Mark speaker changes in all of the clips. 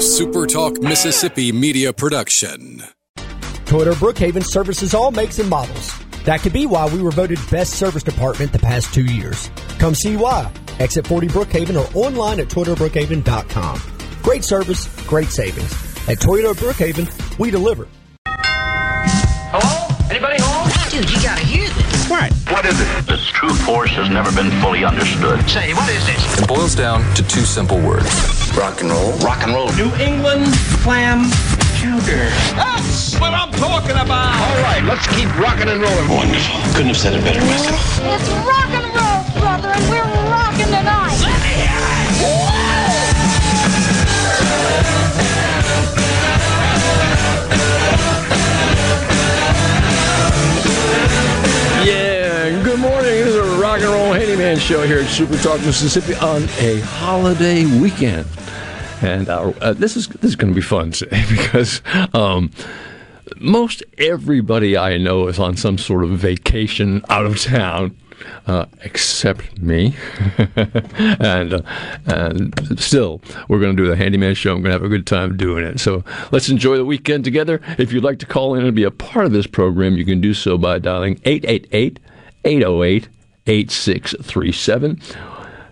Speaker 1: SuperTalk Mississippi media production.
Speaker 2: Toyota Brookhaven services all makes and models. That could be why we were voted best service department the past two years. Come see why. Exit 40 Brookhaven or online at ToyotaBrookhaven.com. Great service, great savings. At Toyota Brookhaven, we deliver.
Speaker 3: Hello? Anybody home?
Speaker 4: Dude, you gotta hear this.
Speaker 3: What?
Speaker 5: What is it? Its true force has never been fully understood.
Speaker 4: Say, what is this?
Speaker 6: It boils down to two simple words
Speaker 5: Rock and roll. Rock and roll.
Speaker 3: New England clam chowder.
Speaker 7: That's what I'm talking about.
Speaker 5: All right, let's keep rocking and rolling.
Speaker 8: Wonderful. Couldn't have said it better myself.
Speaker 9: It's rock and roll, brother, and we're rocking
Speaker 10: rock and roll handyman show here at Super Talk Mississippi on a holiday weekend, and uh, uh, this is this is going to be fun today because um, most everybody I know is on some sort of vacation out of town. Uh, except me, and uh, and still, we're going to do the handyman show. I'm going to have a good time doing it. So let's enjoy the weekend together. If you'd like to call in and be a part of this program, you can do so by dialing 888 808 8637.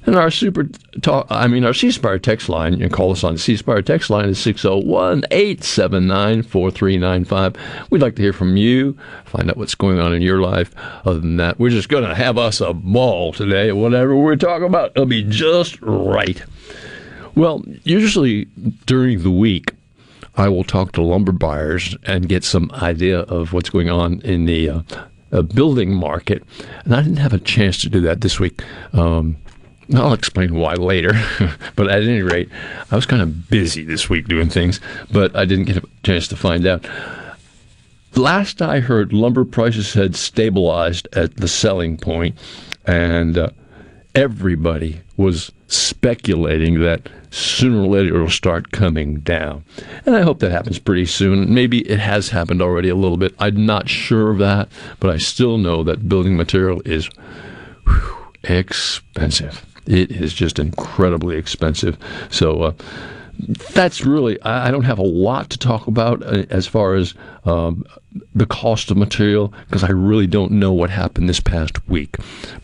Speaker 10: And our super talk, I mean, our C Spire text line, you can call us on the C Spire text line is 601 879 4395. We'd like to hear from you, find out what's going on in your life. Other than that, we're just going to have us a ball today. Whatever we're talking about, it'll be just right. Well, usually during the week, I will talk to lumber buyers and get some idea of what's going on in the uh, uh, building market. And I didn't have a chance to do that this week. Um, I'll explain why later. but at any rate, I was kind of busy this week doing things, but I didn't get a chance to find out. Last I heard, lumber prices had stabilized at the selling point, and uh, everybody was speculating that sooner or later it'll start coming down. And I hope that happens pretty soon. Maybe it has happened already a little bit. I'm not sure of that, but I still know that building material is whew, expensive. It is just incredibly expensive. So, uh, that's really I don't have a lot to talk about uh, as far as um, the cost of material because I really don't know what happened this past week,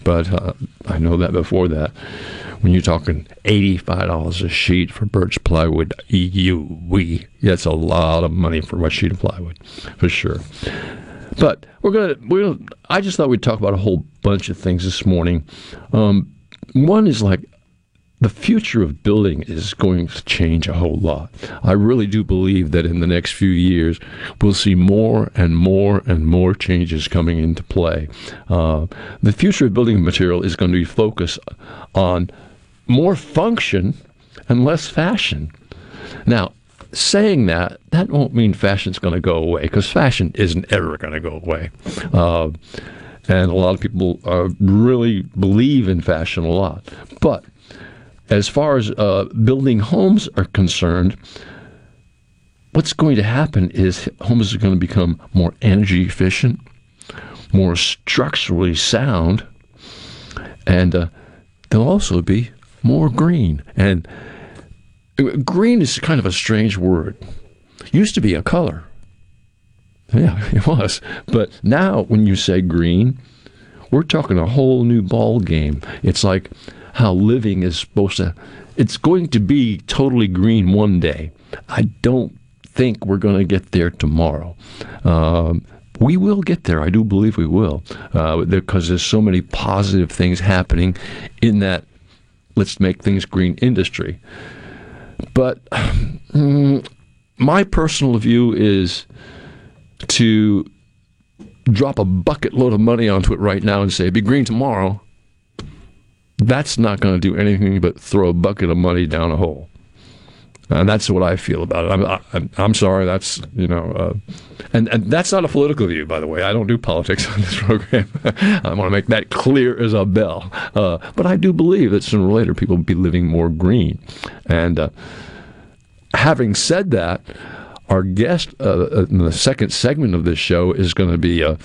Speaker 10: but uh, I know that before that when you're talking eighty-five dollars a sheet for birch plywood, you we that's a lot of money for one sheet of plywood for sure. But we're gonna we're I just thought we'd talk about a whole bunch of things this morning. Um, one is like the future of building is going to change a whole lot. I really do believe that in the next few years, we'll see more and more and more changes coming into play. Uh, the future of building material is going to be focused on more function and less fashion. Now, saying that, that won't mean fashion's going to go away because fashion isn't ever going to go away. Uh, and a lot of people uh, really believe in fashion a lot. But as far as uh, building homes are concerned, what's going to happen is homes are going to become more energy efficient, more structurally sound, and uh, they'll also be more green. And green is kind of a strange word. It Used to be a color. Yeah, it was. But now, when you say green, we're talking a whole new ball game. It's like how living is supposed to. It's going to be totally green one day. I don't think we're going to get there tomorrow. Um, we will get there. I do believe we will, uh, because there's so many positive things happening in that. Let's make things green industry. But mm, my personal view is to drop a bucket load of money onto it right now and say, be green tomorrow, that's not going to do anything but throw a bucket of money down a hole. And that's what I feel about it. I'm, I'm, I'm sorry. That's you know, uh, and and that's not a political view, by the way. I don't do politics on this program. I want to make that clear as a bell. Uh, but I do believe that sooner or later people will be living more green. And uh, having said that, our guest uh, in the second segment of this show is going to be uh,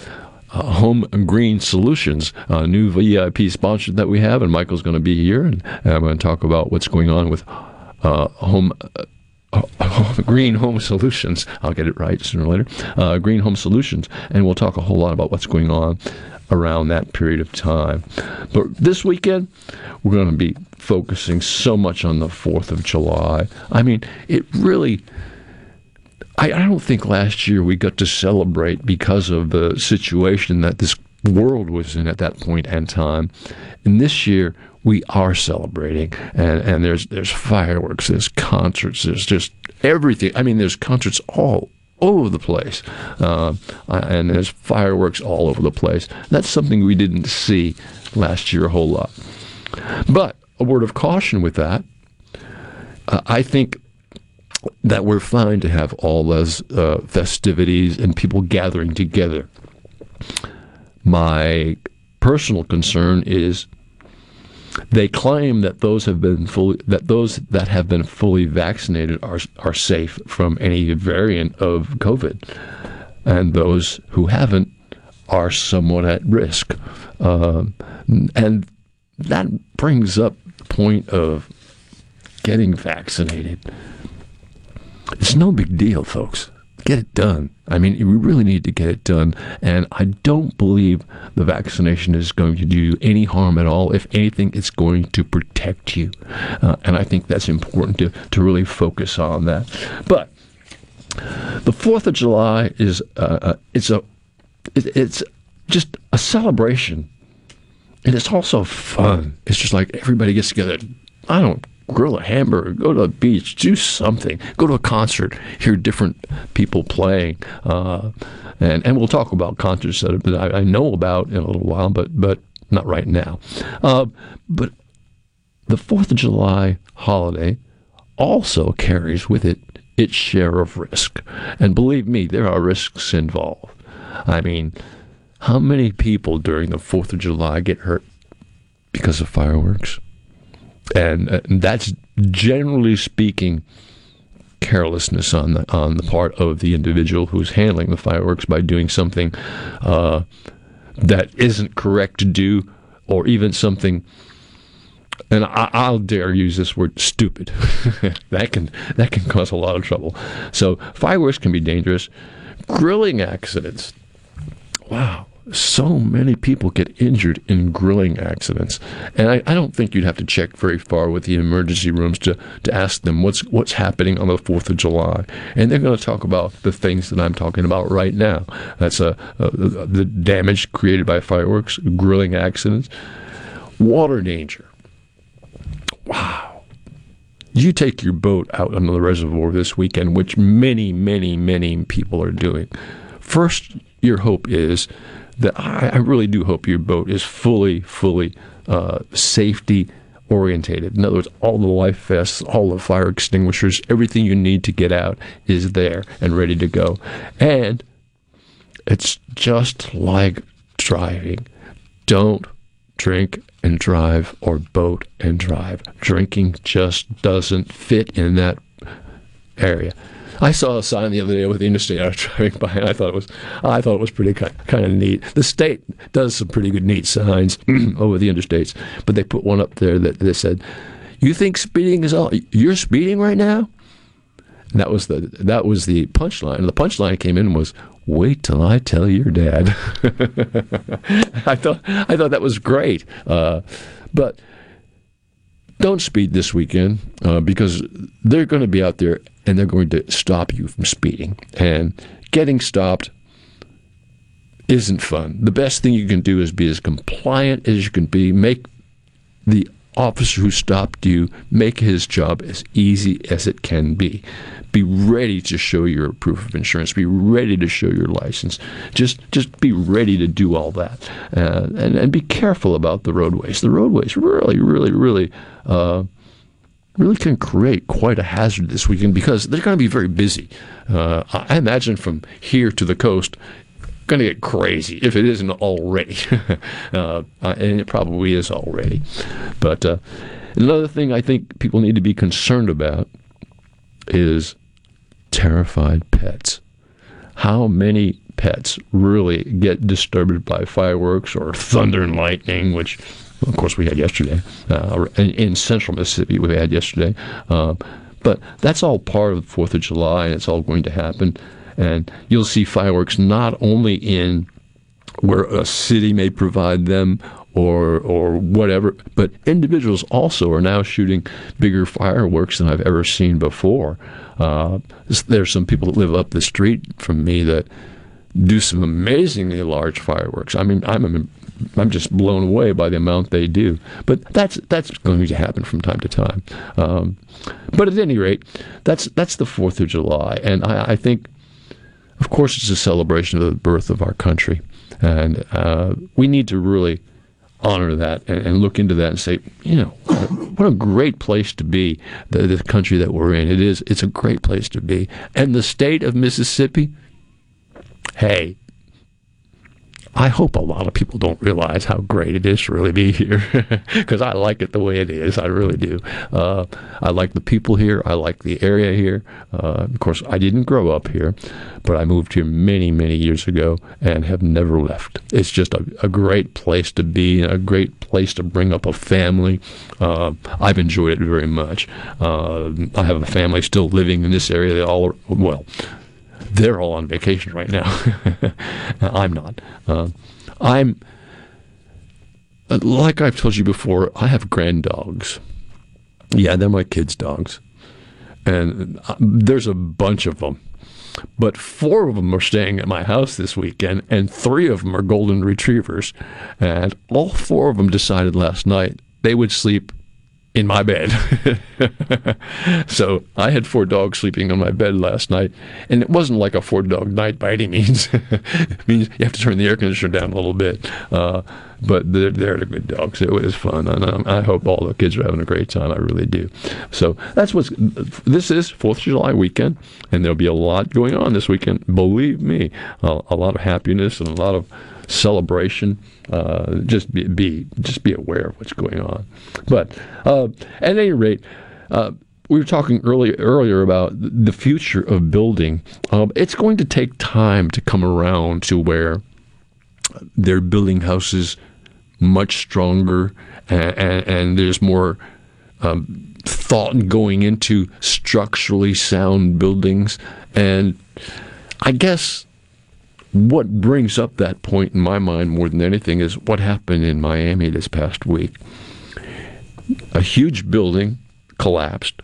Speaker 10: uh, Home Green Solutions, a new VIP sponsor that we have, and Michael's going to be here, and, and I'm going to talk about what's going on with uh, home uh, Green Home Solutions. I'll get it right sooner or later. Uh, Green Home Solutions, and we'll talk a whole lot about what's going on around that period of time. But this weekend, we're going to be focusing so much on the 4th of July. I mean, it really. I, I don't think last year we got to celebrate because of the situation that this world was in at that point and time. And this year, we are celebrating, and, and there's there's fireworks, there's concerts, there's just everything. I mean, there's concerts all over the place, uh, and there's fireworks all over the place. That's something we didn't see last year a whole lot. But a word of caution with that, uh, I think that we're fine to have all those uh, festivities and people gathering together. My personal concern is they claim that those have been fully that those that have been fully vaccinated are are safe from any variant of COVID, and those who haven't are somewhat at risk. Um, and that brings up the point of getting vaccinated. It's no big deal, folks get it done. I mean, we really need to get it done. And I don't believe the vaccination is going to do any harm at all. If anything, it's going to protect you. Uh, and I think that's important to, to really focus on that. But the 4th of July is uh, uh, it's a it, it's just a celebration. And it's also fun. It's just like everybody gets together. I don't grill a hamburger, go to the beach, do something, go to a concert, hear different people playing. Uh, and, and we'll talk about concerts that I, I, know about in a little while, but, but not right now. Uh, but the 4th of July holiday also carries with it its share of risk. And believe me, there are risks involved. I mean, how many people during the 4th of July get hurt because of fireworks? And, uh, that's generally speaking carelessness on the on the part of the individual who's handling the fireworks by doing something uh, that isn't correct to do, or even something. And I, will dare use this word "stupid." that can that can cause a lot of trouble. So fireworks can be dangerous. Grilling accidents. Wow, so many people get injured in grilling accidents, and I, I, don't think you'd have to check very far with the emergency rooms to, to ask them what's what's happening on the Fourth of July, and they're going to talk about the things that I'm talking about right now. That's a, a the damage created by fireworks, grilling accidents, water danger. Wow. You take your boat out on the reservoir this weekend, which many, many, many people are doing. First, your hope is that I, I really do hope your boat is fully, fully uh, safety orientated. In other words, all the life vests, all the fire extinguishers, everything you need to get out is there and ready to go. And it's just like driving. Don't drink and drive or boat and drive. Drinking just doesn't fit in that area. I saw a sign the other day with the interstate I was driving by, and I thought it was I thought it was pretty kind, kind of neat. The state does some pretty good neat signs over the interstates, but they put one up there that they said, "You think speeding is all? You're speeding right now." And that was the that was the punchline. And the punchline came in was, "Wait till I tell your dad." I thought I thought that was great, uh, but don't speed this weekend uh, because they're going to be out there and they're going to stop you from speeding. And getting stopped isn't fun. The best thing you can do is be as compliant as you can be. Make the officer who stopped you make his job as easy as it can be. Be ready to show your proof of insurance. Be ready to show your license. Just just be ready to do all that, uh, and and be careful about the roadways. The roadways really, really, really. Uh, really can create quite a hazard this weekend because they're going to be very busy. Uh, I imagine from here to the coast, going to get crazy if it isn't already, uh, and it probably is already. But uh, another thing I think people need to be concerned about is terrified pets. How many pets really get disturbed by fireworks or thunder and lightning, which, of course, we had yesterday. Uh, in, in, central Mississippi, we had yesterday. Uh, But that's all part of the Fourth of July, and it's all going to happen. And you'll see fireworks not only in where a city may provide them or or whatever. But individuals also are now shooting bigger fireworks than I've ever seen before. Uh, there's some people that live up the street from me that do some amazingly large fireworks. I mean, I'm I'm just blown away by the amount they do. But that's that's going to happen from time to time. Um, but at any rate, that's that's the Fourth of July, and I, I, think, of course, it's a celebration of the birth of our country, and uh, we need to really honor that and, and, look into that and say, you know, what a great place to be, the, the country that we're in. It is, it's a great place to be. And the state of Mississippi, hey, I hope a lot of people don't realize how great it is to really be here because I like it the way it is. I really do. Uh, I like the people here. I like the area here. Uh, of course, I didn't grow up here, but I moved here many, many years ago and have never left. It's just a, a great place to be, a great place to bring up a family. Uh, I've enjoyed it very much. Uh, I have a family still living in this area. They all, well, they're all on vacation right now. I'm not. Uh, I'm like I've told you before. I have grand dogs. Yeah, they're my kids' dogs, and uh, there's a bunch of them. But four of them are staying at my house this weekend, and three of them are golden retrievers. And all four of them decided last night they would sleep in my bed. so I had four dogs sleeping on my bed last night, and it wasn't like a four dog night by any means. it means you have to turn the air conditioner down a little bit. Uh, but they're, they're the good dogs. It was fun, and I, I hope all the kids are having a great time. I really do. So that's what's. This is Fourth of July weekend, and there'll be a lot going on this weekend. Believe me, a, a lot of happiness and a lot of celebration. Uh, just be, be, just be aware of what's going on. But uh, at any rate. Uh, we were talking early, earlier about the future of building. Um, it's going to take time to come around to where they're building houses much stronger and, and, and there's more um, thought going into structurally sound buildings. And I guess what brings up that point in my mind more than anything is what happened in Miami this past week. A huge building collapsed,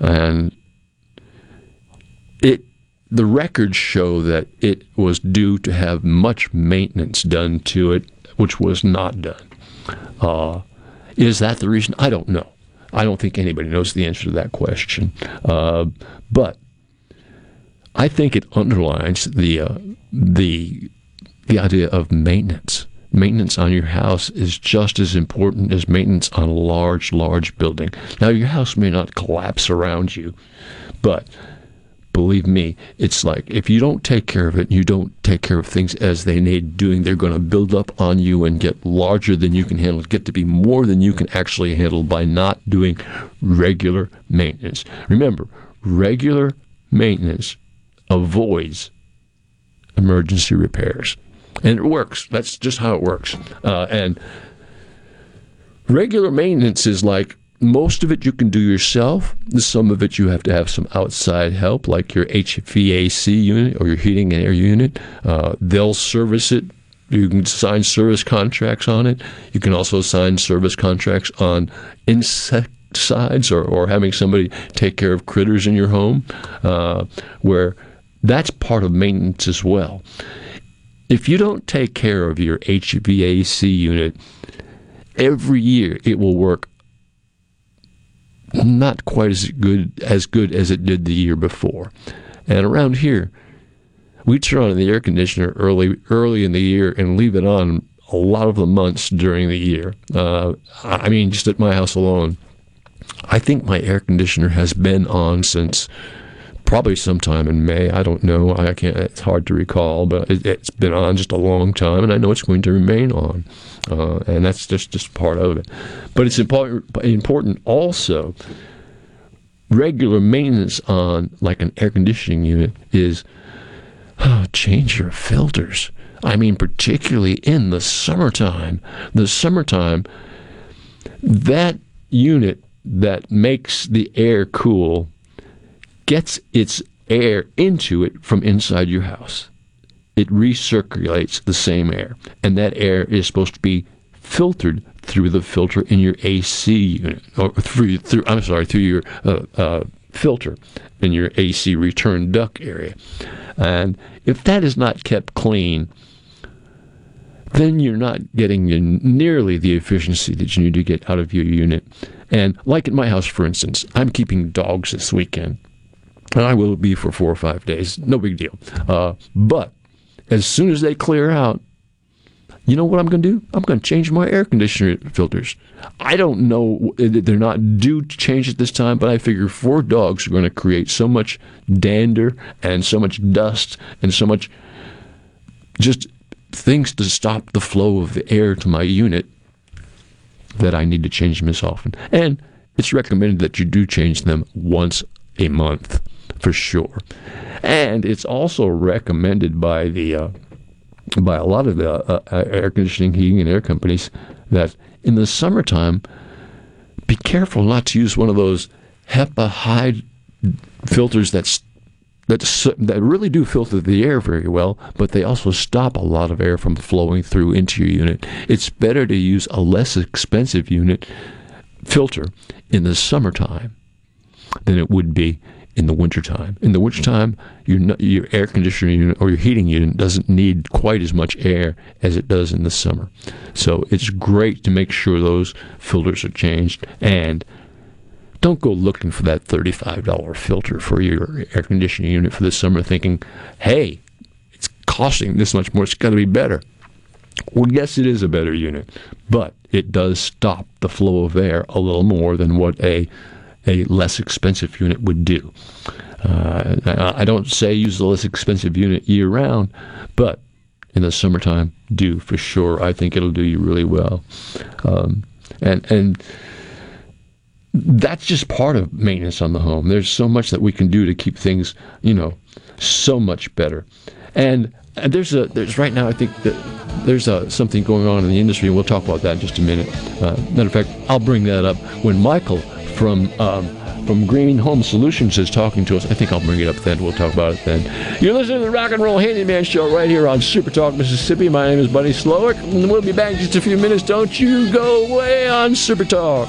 Speaker 10: and it the records show that it was due to have much maintenance done to it, which was not done. Uh, is that the reason? I don't know. I don't think anybody knows the answer to that question. Uh, but I think it underlines the uh, the the idea of maintenance. Maintenance on your house is just as important as maintenance on a large, large building. Now, your house may not collapse around you, but believe me, it's like if you don't take care of it, you don't take care of things as they need doing, they're going to build up on you and get larger than you can handle, get to be more than you can actually handle by not doing regular maintenance. Remember, regular maintenance avoids emergency repairs. And it works. That's just how it works. Uh, and regular maintenance is like most of it you can do yourself. Some of it you have to have some outside help, like your HVAC unit or your heating and air unit. Uh, they'll service it. You can sign service contracts on it. You can also sign service contracts on insecticides or, or having somebody take care of critters in your home, uh, where that's part of maintenance as well. If you don't take care of your HVAC unit, every year it will work not quite as good as good as it did the year before. And around here, we turn on the air conditioner early early in the year and leave it on a lot of the months during the year. Uh, I mean, just at my house alone, I think my air conditioner has been on since probably sometime in May. I don't know. I can't. It's hard to recall, but it, has been on just a long time, and I know it's going to remain on, uh, and that's just just part of it. But it's important important also. Regular maintenance on like an air conditioning unit is oh, change your filters. I mean, particularly in the summertime. The summertime, that unit that makes the air cool gets its air into it from inside your house. It recirculates the same air, and that air is supposed to be filtered through the filter in your AC unit, or through, through I'm sorry, through your uh, uh, filter in your AC return duct area. And if that is not kept clean, then you're not getting nearly the efficiency that you need to get out of your unit. And like at my house, for instance, I'm keeping dogs this weekend. And I will be for four or five days. No big deal. Uh, but as soon as they clear out, you know what I'm going to do? I'm going to change my air conditioner filters. I don't know, they're not due to change at this time, but I figure four dogs are going to create so much dander and so much dust and so much just things to stop the flow of the air to my unit that I need to change them as often. And it's recommended that you do change them once a month for sure. And it's also recommended by the uh, by a lot of the uh, uh, air conditioning, heating, and air companies that in the summertime, be careful not to use one of those HEPA high filters that's that that really do filter the air very well, but they also stop a lot of air from flowing through into your unit. It's better to use a less expensive unit filter in the summertime than it would be in the wintertime. In the wintertime, your, your air conditioning unit or your heating unit doesn't need quite as much air as it does in the summer. So it's great to make sure those filters are changed and don't go looking for that $35 filter for your air conditioning unit for the summer thinking, hey, it's costing this much more, it's got to be better. Well, yes, it is a better unit, but it does stop the flow of air a little more than what a a less expensive unit would do. Uh, I don't say use the less expensive unit year round, but in the summertime, do for sure. I think it'll do you really well. Um, and and that's just part of maintenance on the home. There's so much that we can do to keep things, you know, so much better. And, there's a there's right now I think that there's a, something going on in the industry, and we'll talk about that in just a minute. Uh, matter of fact, I'll bring that up when Michael from um, from Green Home Solutions is talking to us. I think I'll bring it up then. We'll talk about it then. You're listening to the Rock and Roll Handyman Show right here on Super Talk Mississippi. My name is Buddy Slowick, and we'll be back in just a few minutes. Don't you go away on Super Talk.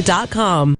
Speaker 11: Bathfitter.com.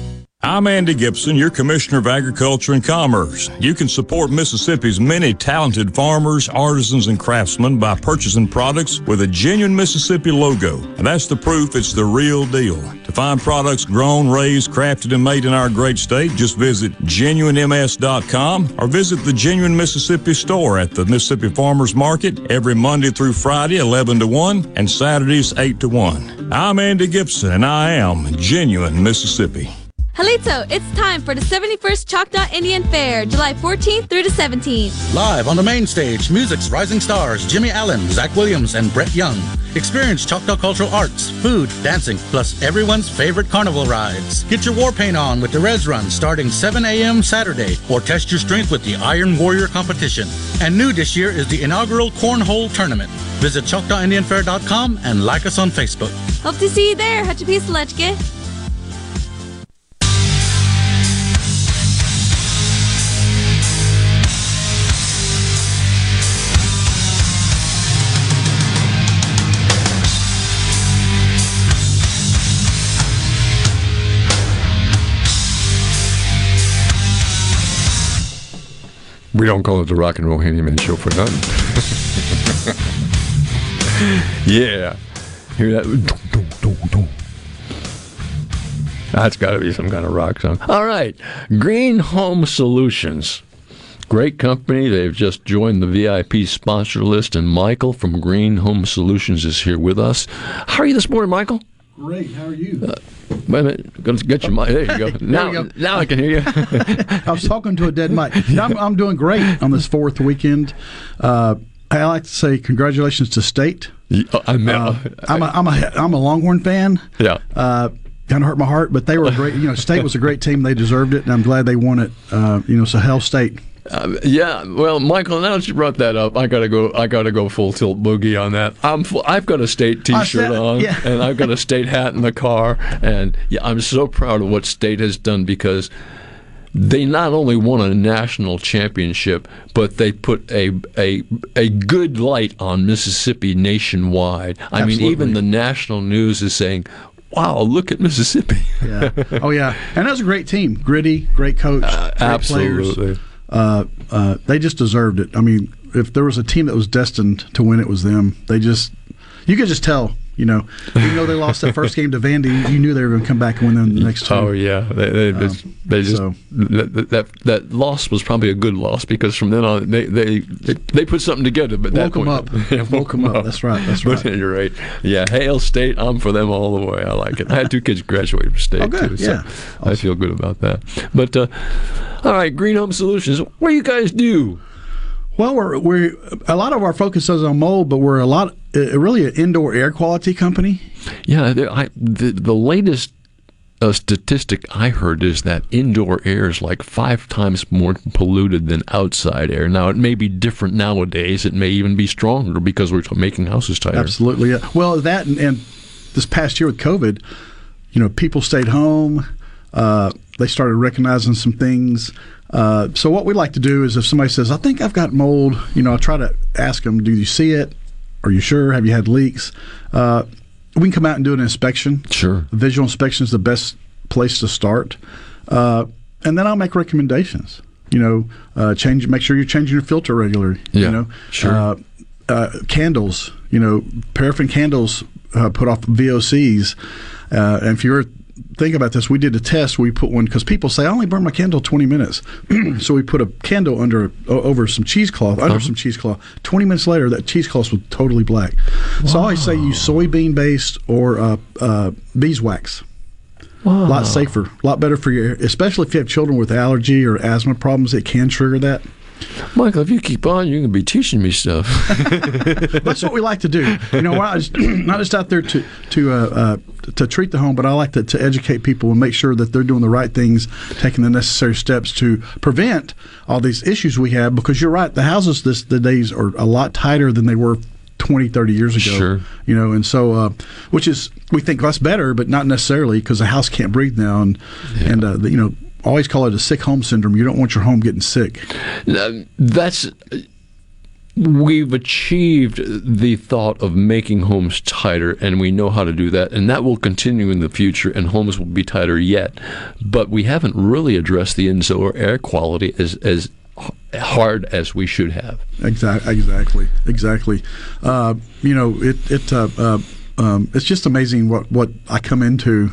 Speaker 12: I'm Andy Gibson, your Commissioner of Agriculture and Commerce. You can support Mississippi's many talented farmers, artisans, and craftsmen by purchasing products with a genuine Mississippi logo. And that's the proof it's the real deal. To find products grown, raised, crafted, and made in our great state, just visit genuinems.com or visit the Genuine Mississippi store at the Mississippi Farmers Market every Monday through Friday, 11 to 1, and Saturdays, 8 to 1. I'm Andy Gibson, and I am Genuine Mississippi.
Speaker 13: Halito, it's time for the 71st Choctaw Indian Fair, July 14th through the 17th.
Speaker 14: Live on the main stage, music's rising stars Jimmy Allen, Zach Williams, and Brett Young. Experience Choctaw cultural arts, food, dancing, plus everyone's favorite carnival rides. Get your war paint on with the Res Run starting 7 a.m. Saturday, or test your strength with the Iron Warrior competition. And new this year is the inaugural Cornhole Tournament. Visit ChoctawIndianFair.com and like us on Facebook.
Speaker 13: Hope to see you there, Hachapisalechke.
Speaker 10: We don't call it the Rock and Roll Handyman Show for nothing. yeah. Hear that? That's got to be some kind of rock song. All right. Green Home Solutions. Great company. They've just joined the VIP sponsor list, and Michael from Green Home Solutions is here with us. How are you this morning, Michael?
Speaker 15: Great. How are you? Uh,
Speaker 10: wait a minute. Going to get your mic. There you go. now, go. now I can hear you.
Speaker 15: I was talking to a dead mic. I'm, I'm doing great on this fourth weekend. Uh, I like to say congratulations to State.
Speaker 10: I mean, uh,
Speaker 15: I'm a, I'm a I'm a Longhorn fan.
Speaker 10: Yeah.
Speaker 15: Uh, kind of hurt my heart, but they were great. You know, State was a great team. They deserved it, and I'm glad they won it. Uh, you know, so Hell State.
Speaker 10: Uh, yeah, well, Michael, now that you brought that up, I gotta go. I gotta go full tilt boogie on that. I'm. Full, I've got a state T-shirt on,
Speaker 15: yeah.
Speaker 10: and I've got a state hat in the car, and yeah, I'm so proud of what state has done because they not only won a national championship, but they put a a a good light on Mississippi nationwide. I
Speaker 15: Absolutely.
Speaker 10: mean, even the national news is saying, wow, look at Mississippi.
Speaker 15: yeah. Oh yeah, and that was a great team. Gritty, great coach,
Speaker 10: uh,
Speaker 15: great
Speaker 10: absolutely.
Speaker 15: Players. Uh, uh, they just deserved it. I mean, if there was a team that was destined to win, it was them. They just, you could just tell. You know, even though they lost that first game to Vandy, you knew they were going to come back and win them the next two.
Speaker 10: Oh yeah, they, they, um, they just so. that, that that loss was probably a good loss because from then on they they they, they put something together. But
Speaker 15: woke them up,
Speaker 10: yeah,
Speaker 15: woke them up. up. That's right. That's right.
Speaker 10: But you're right. Yeah, Hail State. I'm for them all the way. I like it. I had two kids graduate from State
Speaker 15: oh, good.
Speaker 10: too, so
Speaker 15: yeah. awesome.
Speaker 10: I feel good about that. But uh, all right, Green Home Solutions. What do you guys do?
Speaker 15: Well, we're we a lot of our focus is on mold, but we're a lot uh, really an indoor air quality company.
Speaker 10: Yeah, I, the the latest uh, statistic I heard is that indoor air is like five times more polluted than outside air. Now it may be different nowadays. It may even be stronger because we're making houses tighter.
Speaker 15: Absolutely. Yeah. Well, that and, and this past year with COVID, you know, people stayed home. Uh, they started recognizing some things. Uh, so what we like to do is if somebody says, "I think I've got mold," you know, I try to ask them, "Do you see it? Are you sure? Have you had leaks?" Uh, we can come out and do an inspection.
Speaker 10: Sure.
Speaker 15: Visual inspection is the best place to start, uh, and then I'll make recommendations. You know, uh, change. Make sure you're changing your filter regularly.
Speaker 10: Yeah,
Speaker 15: You know,
Speaker 10: sure.
Speaker 15: Uh, uh, candles. You know, paraffin candles uh, put off VOCs. Uh, and if you're think about this, we did a test. We put one because people say I only burn my candle 20 minutes, so we put a candle under over some cheesecloth under
Speaker 10: Uh-huh.
Speaker 15: some cheesecloth. 20 minutes later, that cheesecloth was totally black. So I always say use soybean based or uh, uh, beeswax. A lot safer, a lot better for your, especially if you have children with allergy or asthma problems. It can trigger that.
Speaker 10: Michael, if you keep on, you're going to be teaching me stuff.
Speaker 15: That's what we like to do. You know, we're not just, out there to to uh, uh, to treat the home, but I like to, to educate people and make sure that they're doing the right things, taking the necessary steps to prevent all these issues we have. Because you're right, the houses this the days are a lot tighter than they were 20, 30 years ago.
Speaker 10: Sure.
Speaker 15: You know, and so uh, which is we think that's better, but not necessarily because the house can't breathe now, and and uh, the, you know. Always call it a sick home syndrome. You don't want your home getting sick.
Speaker 10: Uh, That's we've achieved the thought of making homes tighter and we know how to do that and that will continue in the future and homes will be tighter yet but we haven't really addressed the indoor air quality as as hard as we should have
Speaker 15: Exactly, exactly, exactly. Uh, you know, it it uh, uh, um, it's just amazing what, what I come into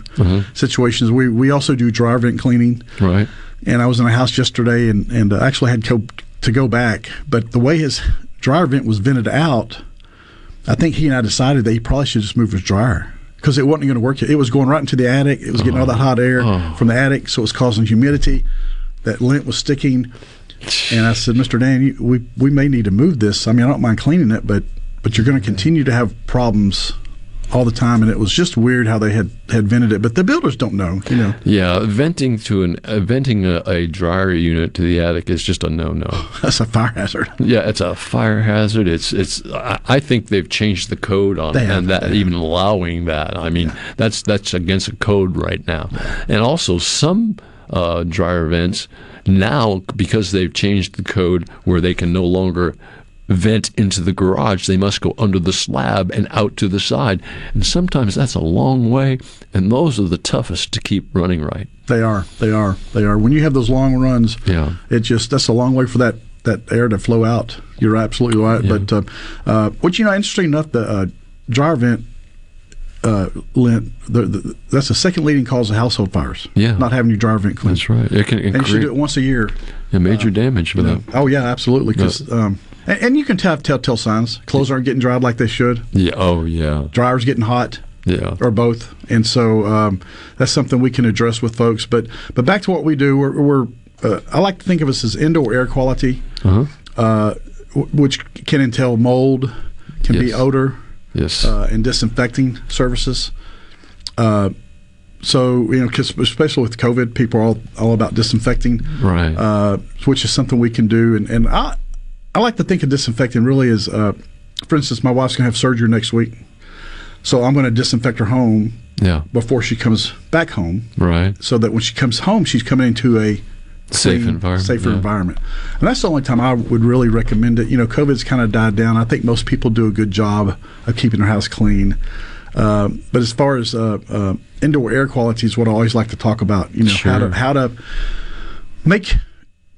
Speaker 15: situations. We we also do dryer vent cleaning,
Speaker 10: right?
Speaker 15: And I was in a house yesterday and and uh, actually had co- to go back, but the way his dryer vent was vented out, I think he and I decided that he probably should just move his dryer. Because it wasn't going to work. It was going right into the attic. It was getting all that hot air from the attic, so it was causing humidity. That lint was sticking. And I said, Mr. Dan, you, we we may need to move this. I mean, I don't mind cleaning it, but but you're going to continue to have problems all the time. And it was just weird how they had had vented it, but the builders don't know, you know.
Speaker 10: yeah venting to an uh, venting a, a dryer unit to the attic is just a no-no
Speaker 15: That's a fire hazard.
Speaker 10: Yeah, it's a fire hazard. It's it's. I I think they've changed the code on
Speaker 15: have,
Speaker 10: and that even allowing that. I mean, that's that's against the code right now. And also some uh, dryer vents now because they've changed the code where they can no longer vent into the garage. They must go under the slab and out to the side. And sometimes that's a long way, and those are the toughest to keep running right.
Speaker 15: They are, they are, they are. When you have those long runs,
Speaker 10: Yeah.
Speaker 15: it just that's a long way for that that air to flow out. You're absolutely right. But uh, uh, which you know, interesting enough, the uh, dryer vent. Uh, lint. The, the, that's the second leading cause of household fires.
Speaker 10: Yeah.
Speaker 15: not having your dryer vent cleaned.
Speaker 10: That's right. It can
Speaker 15: and you should do it once a year.
Speaker 10: Yeah, major damage with that.
Speaker 15: Oh yeah, absolutely. 'cause, um, and, and you can tell telltale signs. Clothes aren't getting dried like they should.
Speaker 10: Yeah. Oh, yeah.
Speaker 15: Dryer's getting hot.
Speaker 10: Yeah.
Speaker 15: Or both. And so um, that's something we can address with folks. But but back to what we do. We're, we're uh, I like to think of us as indoor air quality,
Speaker 10: Uh-huh.
Speaker 15: uh, w- which can entail mold, can be odor,
Speaker 10: Yes.
Speaker 15: uh, and disinfecting services. Uh, so you know, 'cause especially with COVID, people are all, all about disinfecting,
Speaker 10: Right.
Speaker 15: Uh, which is something we can do. And, and I I like to think of disinfecting really as, uh, for instance, my wife's gonna have surgery next week, so I'm going to disinfect her home
Speaker 10: Yeah.
Speaker 15: before she comes back home,
Speaker 10: Right.
Speaker 15: so that when she comes home, she's coming into a
Speaker 10: Safe
Speaker 15: clean,
Speaker 10: environment,
Speaker 15: safer
Speaker 10: yeah.
Speaker 15: environment. And that's the only time I would really recommend it. You know, COVID's kind of died down. I think most people do a good job of keeping their house clean. Uh, but as far as uh, uh, indoor air quality is what I always like to talk about. You know, how to how to make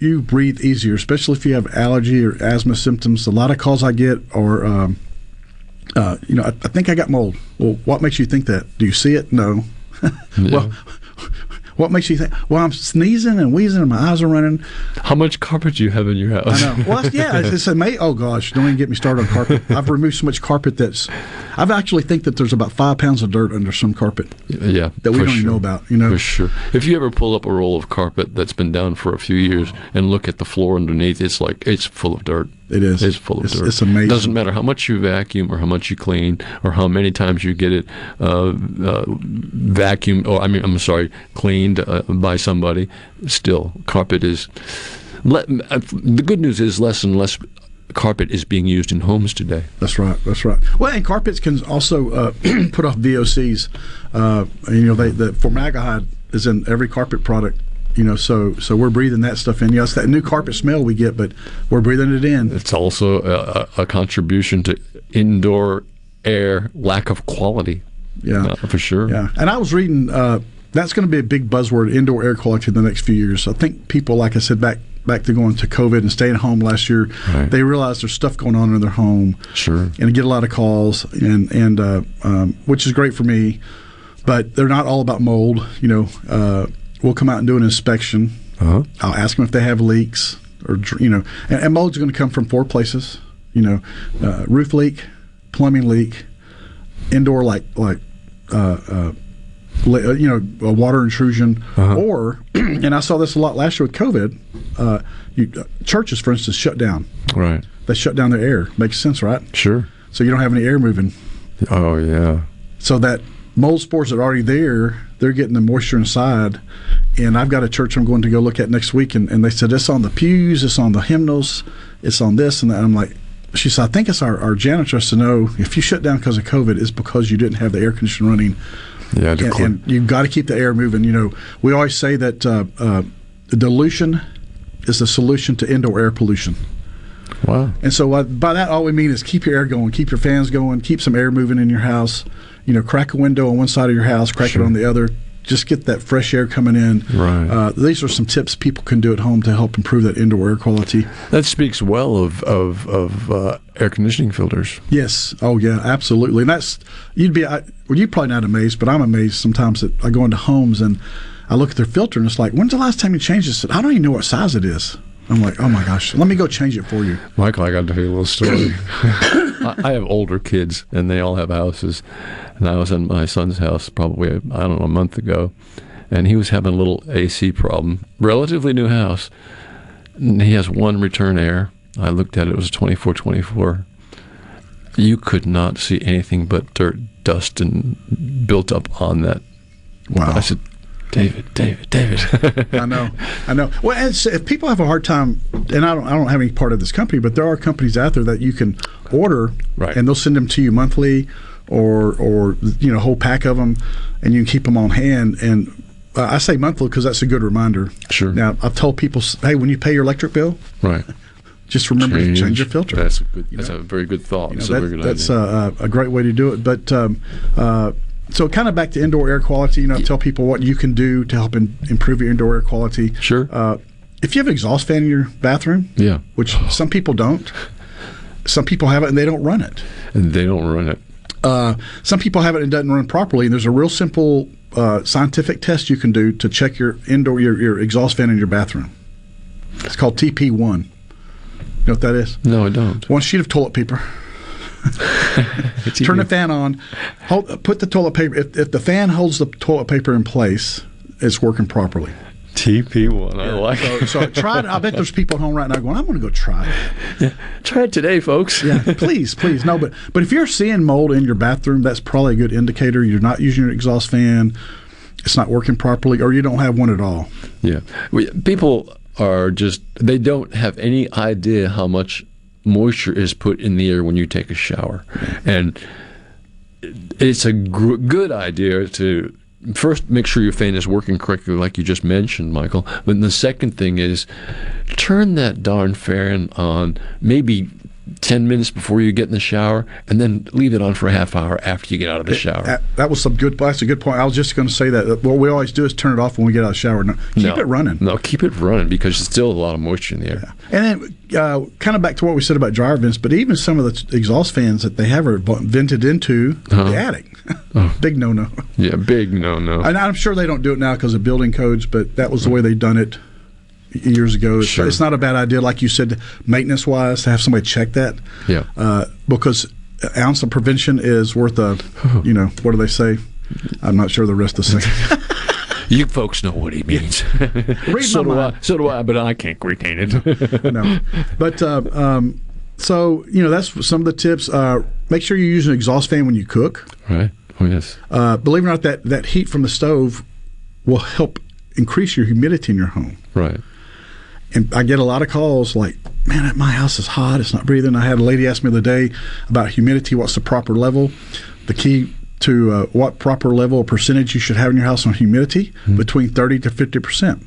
Speaker 15: you breathe easier, especially if you have allergy or asthma symptoms. A lot of calls I get are, um, uh, you know, I, I think I got mold. Well, what makes you think that? Do you see it? No. well, what makes you think? Well, I'm sneezing and wheezing and my eyes are running.
Speaker 10: How much carpet do you have in your house?
Speaker 15: I know. Well, yeah, it's, it's amazing. Oh gosh, don't even get me started on carpet. I've removed so much carpet that's. I've actually think that there's about five pounds of dirt under some carpet.
Speaker 10: Yeah,
Speaker 15: that we don't even know about. You know,
Speaker 10: For sure. If you ever pull up a roll of carpet that's been down for a few years and look at the floor underneath, it's like it's full of dirt.
Speaker 15: It is.
Speaker 10: It's full of
Speaker 15: It's-
Speaker 10: dirt.
Speaker 15: it's amazing.
Speaker 10: It Doesn't matter how much you vacuum or how much you clean or how many times you get it uh, uh, vacuumed or I mean I'm sorry cleaned uh, by somebody. Still, carpet is. Le- uh, the good news is less and less carpet is being used in homes today.
Speaker 15: That's right. That's right. Well, and carpets can also uh, put off VOCs. Uh, you know, they, the formaldehyde
Speaker 16: is in every carpet product. You know, so so we're breathing that stuff in. Yes, that new carpet smell we get, but we're breathing it in.
Speaker 10: It's also a, a contribution to indoor air lack of quality.
Speaker 16: Yeah,
Speaker 10: uh, for sure.
Speaker 16: Yeah, and I was reading. Uh, that's going to be a big buzzword: indoor air quality in the next few years. I think people, like I said, back back to going to COVID and staying home last year,
Speaker 10: Right.
Speaker 16: they realize there's stuff going on in their home.
Speaker 10: Sure.
Speaker 16: and get a lot of calls, and and uh, um, which is great for me. But they're not all about mold. You know, uh, we'll come out and do an inspection.
Speaker 10: Uh-huh.
Speaker 16: I'll ask them if they have leaks, or you know, and, and mold's going to come from four places. You know, uh, roof leak, plumbing leak, indoor like like. Uh, uh, uh, you know, a water intrusion, or, and I saw this a lot last year with COVID. Uh, you, uh, churches, for instance, shut down.
Speaker 10: Right.
Speaker 16: They shut down their air. Makes sense, right?
Speaker 10: Sure.
Speaker 16: So you don't have any air moving.
Speaker 10: Oh yeah.
Speaker 16: So that mold spores that are already there, they're getting the moisture inside. And I've got a church I'm going to go look at next week, and, and they said it's on the pews, it's on the hymnals, it's on this and that. I'm like, she said, I think it's our, our janitors to know if you shut down because of COVID, it's because you didn't have the air conditioner running.
Speaker 10: Yeah,
Speaker 16: and, and you've got to keep the air moving. You know, we always say that uh, uh, dilution is the solution to indoor air pollution.
Speaker 10: Wow.
Speaker 16: And so uh, by that, all we mean is keep your air going, keep your fans going, keep some air moving in your house. You know, crack a window on one side of your house, crack
Speaker 10: Sure.
Speaker 16: it on the other. Just get that fresh air coming in.
Speaker 10: Right.
Speaker 16: Uh, these are some tips people can do at home to help improve that indoor air quality.
Speaker 10: That speaks well of of, of uh, air conditioning filters.
Speaker 16: Yes. Oh, yeah. Absolutely. And that's you'd be. I, well, you're probably not amazed, but I'm amazed sometimes that I go into homes and I look at their filter and it's like, when's the last time you changed this? I don't even know what size it is. I'm like, oh my gosh, let me go change it for you.
Speaker 10: Michael, I got to tell you a little story. I have older kids, and they all have houses. And I was in my son's house probably I don't know a month ago, and he was having a little AC problem. Relatively new house. And he has one return air. I looked at it; it was twenty four twenty four. You could not see anything but dirt, dust, and built up on that.
Speaker 16: Wow.
Speaker 10: I said, David, David, David.
Speaker 16: I know, I know. Well, if people have a hard time, and I don't, I don't have any part of this company, but there are companies out there that you can order,
Speaker 10: Right.
Speaker 16: and they'll send them to you monthly, or or you know, a whole pack of them, and you can keep them on hand. And uh, I say monthly because that's a good reminder.
Speaker 10: Sure.
Speaker 16: Now I've told people, hey, when you pay your electric bill,
Speaker 10: right.
Speaker 16: just remember to change your filter.
Speaker 10: That's a good. That's a very good thought.
Speaker 16: You know,
Speaker 10: That's a very good
Speaker 16: that's uh, a great way to do it. But um, uh, so, kind of back to indoor air quality. You know, tell people what you can do to help in, improve your indoor air quality.
Speaker 10: Sure.
Speaker 16: Uh, if you have an exhaust fan in your bathroom,
Speaker 10: Yeah.
Speaker 16: which some people don't, some people have it and they don't run it.
Speaker 10: and they don't run it.
Speaker 16: Uh, some people have it and it doesn't run properly. And there's a real simple uh, scientific test you can do to check your indoor your, your exhaust fan in your bathroom. It's called TP1. You know what that is?
Speaker 10: No, I don't.
Speaker 16: One sheet of toilet paper. Turn the fan on. Hold, put the toilet paper. If, if the fan holds the toilet paper in place, it's working properly.
Speaker 10: TP1. I like
Speaker 16: So,
Speaker 10: it.
Speaker 16: so try it. I bet there's people at home right now going, "I'm going to go try it."
Speaker 10: Try it today, folks.
Speaker 16: Yeah, please, please. No, but but if you're seeing mold in your bathroom, that's probably a good indicator you're not using your exhaust fan. It's not working properly, or you don't have one at all.
Speaker 10: Yeah. We, people are just, they don't have any idea how much moisture is put in the air when you take a shower. And it's a gr- good idea to first make sure your fan is working correctly, like you just mentioned, Michael. But the second thing is turn that darn fan on maybe 10 minutes before you get in the shower and then leave it on for a half hour after you get out of the shower.
Speaker 16: That, that was some good. That's a good point. I was just going to say that. What we always do is turn it off when we get out of the shower. No, keep
Speaker 10: No.
Speaker 16: it running.
Speaker 10: No, keep it running because there's still a lot of moisture in the air.
Speaker 16: And then, uh, kind of back to what we said about dryer vents, but even some of the exhaust fans that they have are vented into
Speaker 10: Uh-huh.
Speaker 16: the attic. Big no no.
Speaker 10: Yeah, big no no.
Speaker 16: And I'm sure they don't do it now because of building codes, but that was the way they done it years ago. It's,
Speaker 10: Sure.
Speaker 16: it's not a bad idea, like you said, maintenance wise, to have somebody check that.
Speaker 10: Yeah.
Speaker 16: Uh, because ounce of prevention is worth a, you know, what do they say? I'm not sure the rest of the sentence.
Speaker 10: You folks know what he means. So do
Speaker 16: mind.
Speaker 10: I. So do I, but I can't retain it.
Speaker 16: no. But uh, um, so you know that's some of the tips. Uh, make sure you use an exhaust fan when you cook.
Speaker 10: Right. Oh yes.
Speaker 16: Uh, believe it or not, that that heat from the stove will help increase your humidity in your home.
Speaker 10: Right.
Speaker 16: And I get a lot of calls like, "Man, my house is hot. It's not breathing." I had a lady ask me the other day about humidity. What's the proper level? The key to uh, what proper level of percentage you should have in your house on humidity between 30 to 50 percent.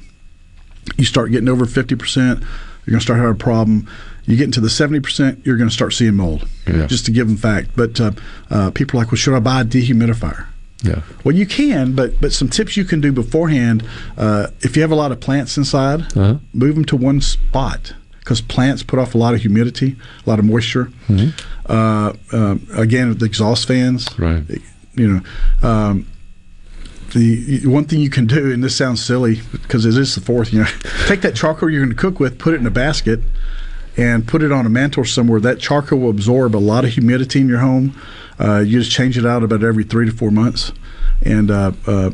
Speaker 16: You start getting over 50 percent, you're going to start having a problem. You get into the 70 percent, you're going to start seeing mold.
Speaker 10: Yeah.
Speaker 16: Just a given fact. But uh, uh, people are like, well, should I buy a dehumidifier?
Speaker 10: Yeah.
Speaker 16: Well, you can, but but some tips you can do beforehand. Uh, if you have a lot of plants inside,
Speaker 10: Uh-huh.
Speaker 16: move them to one spot because plants put off a lot of humidity, a lot of moisture. Uh, um, again, the exhaust fans,
Speaker 10: right?
Speaker 16: You know, um, the one thing you can do, and this sounds silly because it is the fourth. You know, take that charcoal you're going to cook with, put it in a basket, and put it on a mantle somewhere. That charcoal will absorb a lot of humidity in your home. Uh, you just change it out about every three to four months, and uh, uh,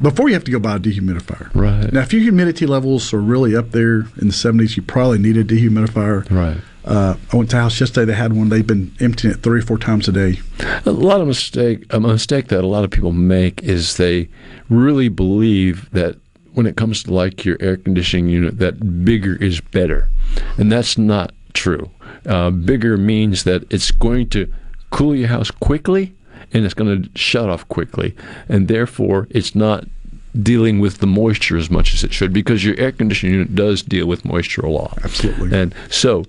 Speaker 16: before you have to go buy a dehumidifier.
Speaker 10: Right.
Speaker 16: Now, if your humidity levels are really up there in the 70s, you probably need a dehumidifier.
Speaker 10: Right.
Speaker 16: Uh, I went to a house yesterday. They had one. They've been emptying it three or four times a day.
Speaker 10: A lot of mistake a mistake that a lot of people make is they really believe that when it comes to like your air conditioning unit that bigger is better, and that's not true. Uh, bigger means that it's going to cool your house quickly and it's going to shut off quickly, and therefore it's not dealing with the moisture as much as it should because your air conditioning unit does deal with moisture a lot.
Speaker 16: Absolutely.
Speaker 10: And so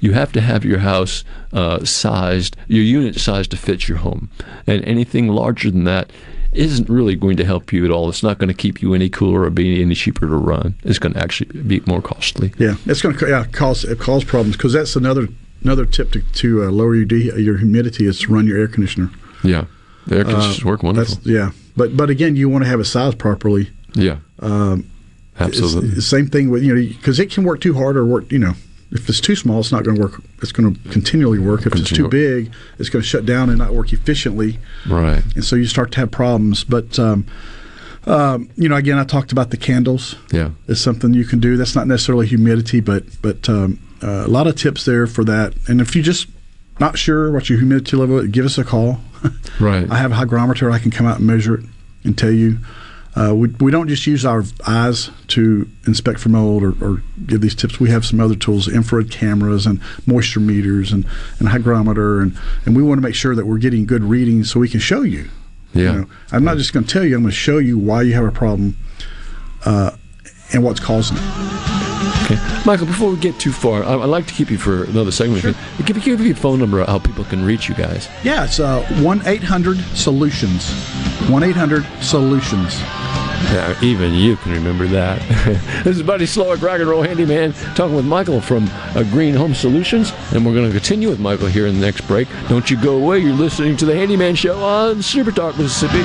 Speaker 10: you have to have your house uh, sized, your unit sized to fit your home. And anything larger than that isn't really going to help you at all. It's not going to keep you any cooler or be any cheaper to run. It's going to actually be more costly.
Speaker 16: Yeah, it's going to yeah, cause it cause problems because that's another another tip to, to uh, lower your de- your humidity is to run your air conditioner.
Speaker 10: Yeah. The air conditioners
Speaker 16: Uh,
Speaker 10: work wonderful.
Speaker 16: That's, yeah, but but again, you want to have it sized properly.
Speaker 10: Yeah.
Speaker 16: Um,
Speaker 10: Absolutely.
Speaker 16: same thing with you know because it can work too hard or work you know if it's too small, it's not going to work. It's going to continually work. If it's too big, it's going to shut down and not work efficiently.
Speaker 10: Right.
Speaker 16: And so you start to have problems. But um, um, you know, again, I talked about the candles.
Speaker 10: Yeah.
Speaker 16: It's something you can do. That's not necessarily humidity, but but um, uh, a lot of tips there for that. And if you just not sure what your humidity level, is, give us a call.
Speaker 10: Right.
Speaker 16: I have a hygrometer. I can come out and measure it and tell you. Uh, we, we don't just use our eyes to inspect for mold or, or give these tips. We have some other tools, infrared cameras and moisture meters and, and hygrometer, and, and we want to make sure that we're getting good readings so we can show you.
Speaker 10: Yeah.
Speaker 16: You know, I'm not just going to tell you. I'm going to show you why you have a problem uh, and what's causing it.
Speaker 10: Okay. Michael, before we get too far, I- I'd like to keep you for another segment. Give, give, give me a phone number how people can reach you guys.
Speaker 16: Yeah, it's uh, 1 800 Solutions. 1 800 Solutions.
Speaker 10: Yeah, even you can remember that. this is Buddy Slowick, Rock and Roll Handyman, talking with Michael from uh, Green Home Solutions, and we're going to continue with Michael here in the next break. Don't you go away. You're listening to the Handyman Show on Super Talk Mississippi.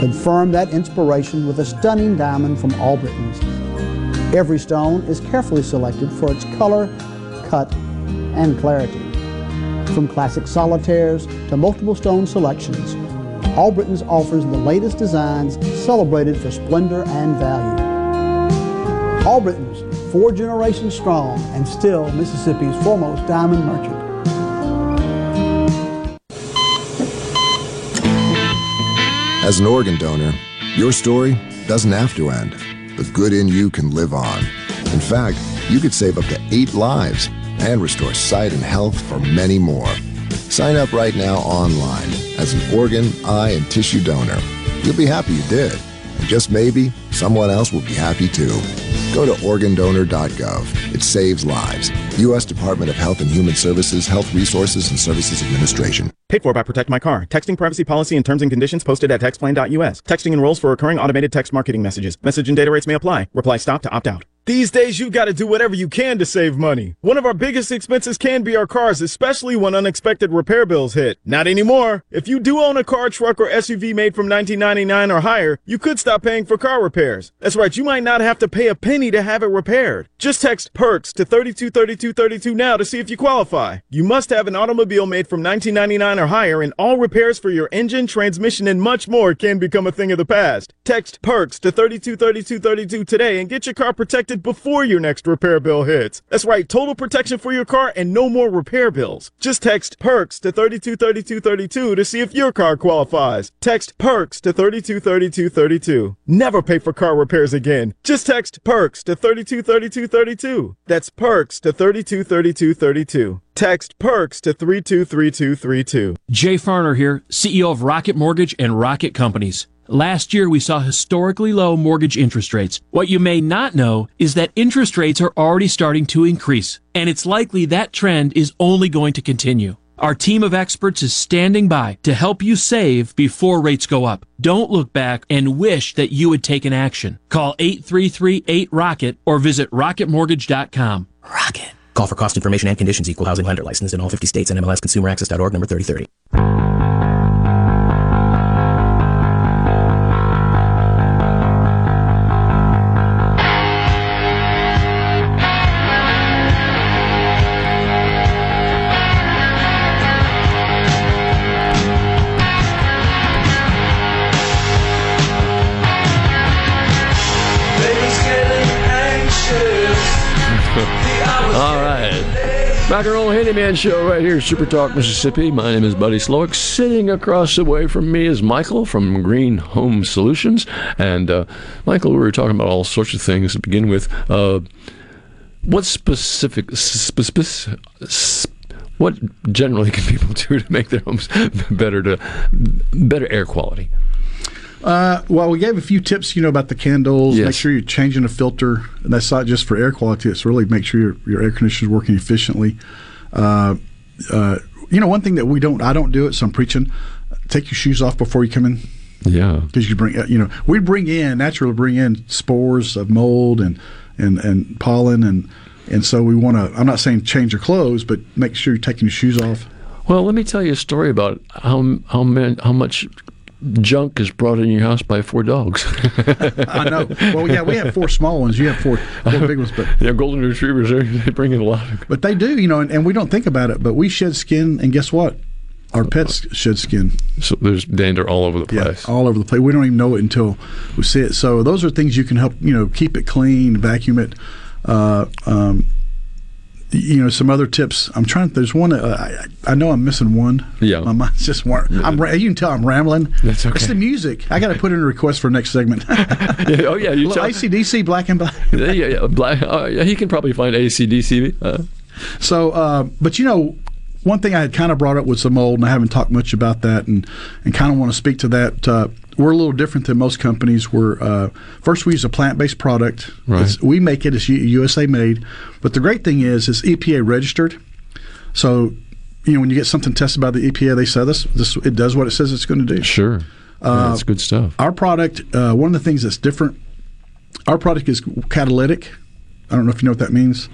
Speaker 17: Confirm that inspiration with a stunning diamond from Albritton's. Every stone is carefully selected for its color, cut, and clarity. From classic solitaires to multiple stone selections, Albritton's offers the latest designs celebrated for splendor and value. Albritton's, four generations strong and still Mississippi's foremost diamond merchant.
Speaker 18: As an organ donor, your story doesn't have to end. The good in you can live on. In fact, you could save up to eight lives and restore sight and health for many more. Sign up right now online as an organ, eye, and tissue donor. You'll be happy you did. And just maybe, someone else will be happy too. Go to organdonor.gov. It saves lives. U.S. Department of Health and Human Services, Health Resources and Services Administration.
Speaker 19: Paid for by Protect My Car. Texting privacy policy and terms and conditions posted at textplan.us. Texting enrolls for recurring automated text marketing messages. Message and data rates may apply. Reply stop to opt out.
Speaker 20: These days, you've got to do whatever you can to save money. One of our biggest expenses can be our cars, especially when unexpected repair bills hit. Not anymore. If you do own a car, truck, or SUV made from 1999 or higher, you could stop paying for car repairs. That's right, you might not have to pay a penny to have it repaired. Just text PERKS to 323232 now to see if you qualify. You must have an automobile made from 1999 or higher, and all repairs for your engine, transmission, and much more can become a thing of the past. Text PERKS to 323232 today and get your car protected before your next repair bill hits. That's right, total protection for your car and no more repair bills. Just text PERKS to 323232 to see if your car qualifies. Text PERKS to 323232. Never pay for car repairs again. Just text PERKS to 323232. That's PERKS to 323232. Text PERKS to 323232.
Speaker 21: Jay Farner here, CEO of Rocket Mortgage and Rocket Companies. Last year, we saw historically low mortgage interest rates. What you may not know is that interest rates are already starting to increase, and it's likely that trend is only going to continue. Our team of experts is standing by to help you save before rates go up. Don't look back and wish that you had taken action. Call 833-8ROCKET or visit rocketmortgage.com.
Speaker 22: Rocket. Call for cost information and conditions. Equal housing lender license in all 50 states and NMLSConsumerAccess.org number 3030.
Speaker 10: Rock and Roll Handyman Show right here, Super Talk, Mississippi. My name is Buddy Slowick. Sitting across the way from me is Michael from Green Home Solutions. And uh, Michael, we were talking about all sorts of things to begin with. Uh, what specific, spe- spe- sp- what generally can people do to make their homes better to better air quality?
Speaker 16: Uh, well, we gave a few tips, you know, about the candles.
Speaker 10: Yes.
Speaker 16: Make sure you're changing a filter, and that's not just for air quality. It's really make sure your, your air conditioner is working efficiently. Uh, uh, you know, one thing that we don't, I don't do it, so I'm preaching. Take your shoes off before you come in.
Speaker 10: Yeah,
Speaker 16: because you bring, uh, you know, we bring in naturally bring in spores of mold and and and pollen and and so we want to. I'm not saying change your clothes, but make sure you're taking your shoes off.
Speaker 10: Well, let me tell you a story about how how man, how much junk is brought in your house by four dogs.
Speaker 16: I know. Well, yeah, we have four small ones. You have four, four big ones, but
Speaker 10: yeah, golden retrievers they they bring in a lot. Of,
Speaker 16: but they do, you know, and, and we don't think about it, but we shed skin, and guess what? Our pets shed skin.
Speaker 10: So there's dander all over the place.
Speaker 16: Yeah, all over the place. We don't even know it until we see it. So those are things you can help, you know, keep it clean, vacuum it. Uh, um, you know, some other tips. I'm trying. There's one. Uh, I, I know I'm missing one.
Speaker 10: Yeah,
Speaker 16: my mind's just. War- I'm. ra- You can tell I'm rambling.
Speaker 10: That's okay.
Speaker 16: It's the music. I got to put in a request for next segment.
Speaker 10: Yeah, oh yeah, you tell-
Speaker 16: ACDC Back in Black.
Speaker 10: yeah, yeah, black, uh, yeah, he can probably find ACDC. Uh,
Speaker 16: So, uh, but you know, one thing I had kind of brought up with some old, and I haven't talked much about that, and and kind of want to speak to that. We're a little different than most companies. We're uh, first we use a plant based product.
Speaker 10: Right.
Speaker 16: We make it. It's USA made. But the great thing is, it's EPA registered. So you know when you get something tested by the EPA, they say this this it does what it says it's going to do.
Speaker 10: Sure.
Speaker 16: Uh,
Speaker 10: that's good stuff.
Speaker 16: Our product, uh, one of the things that's different, our product is catalytic. I don't know if you know what that means.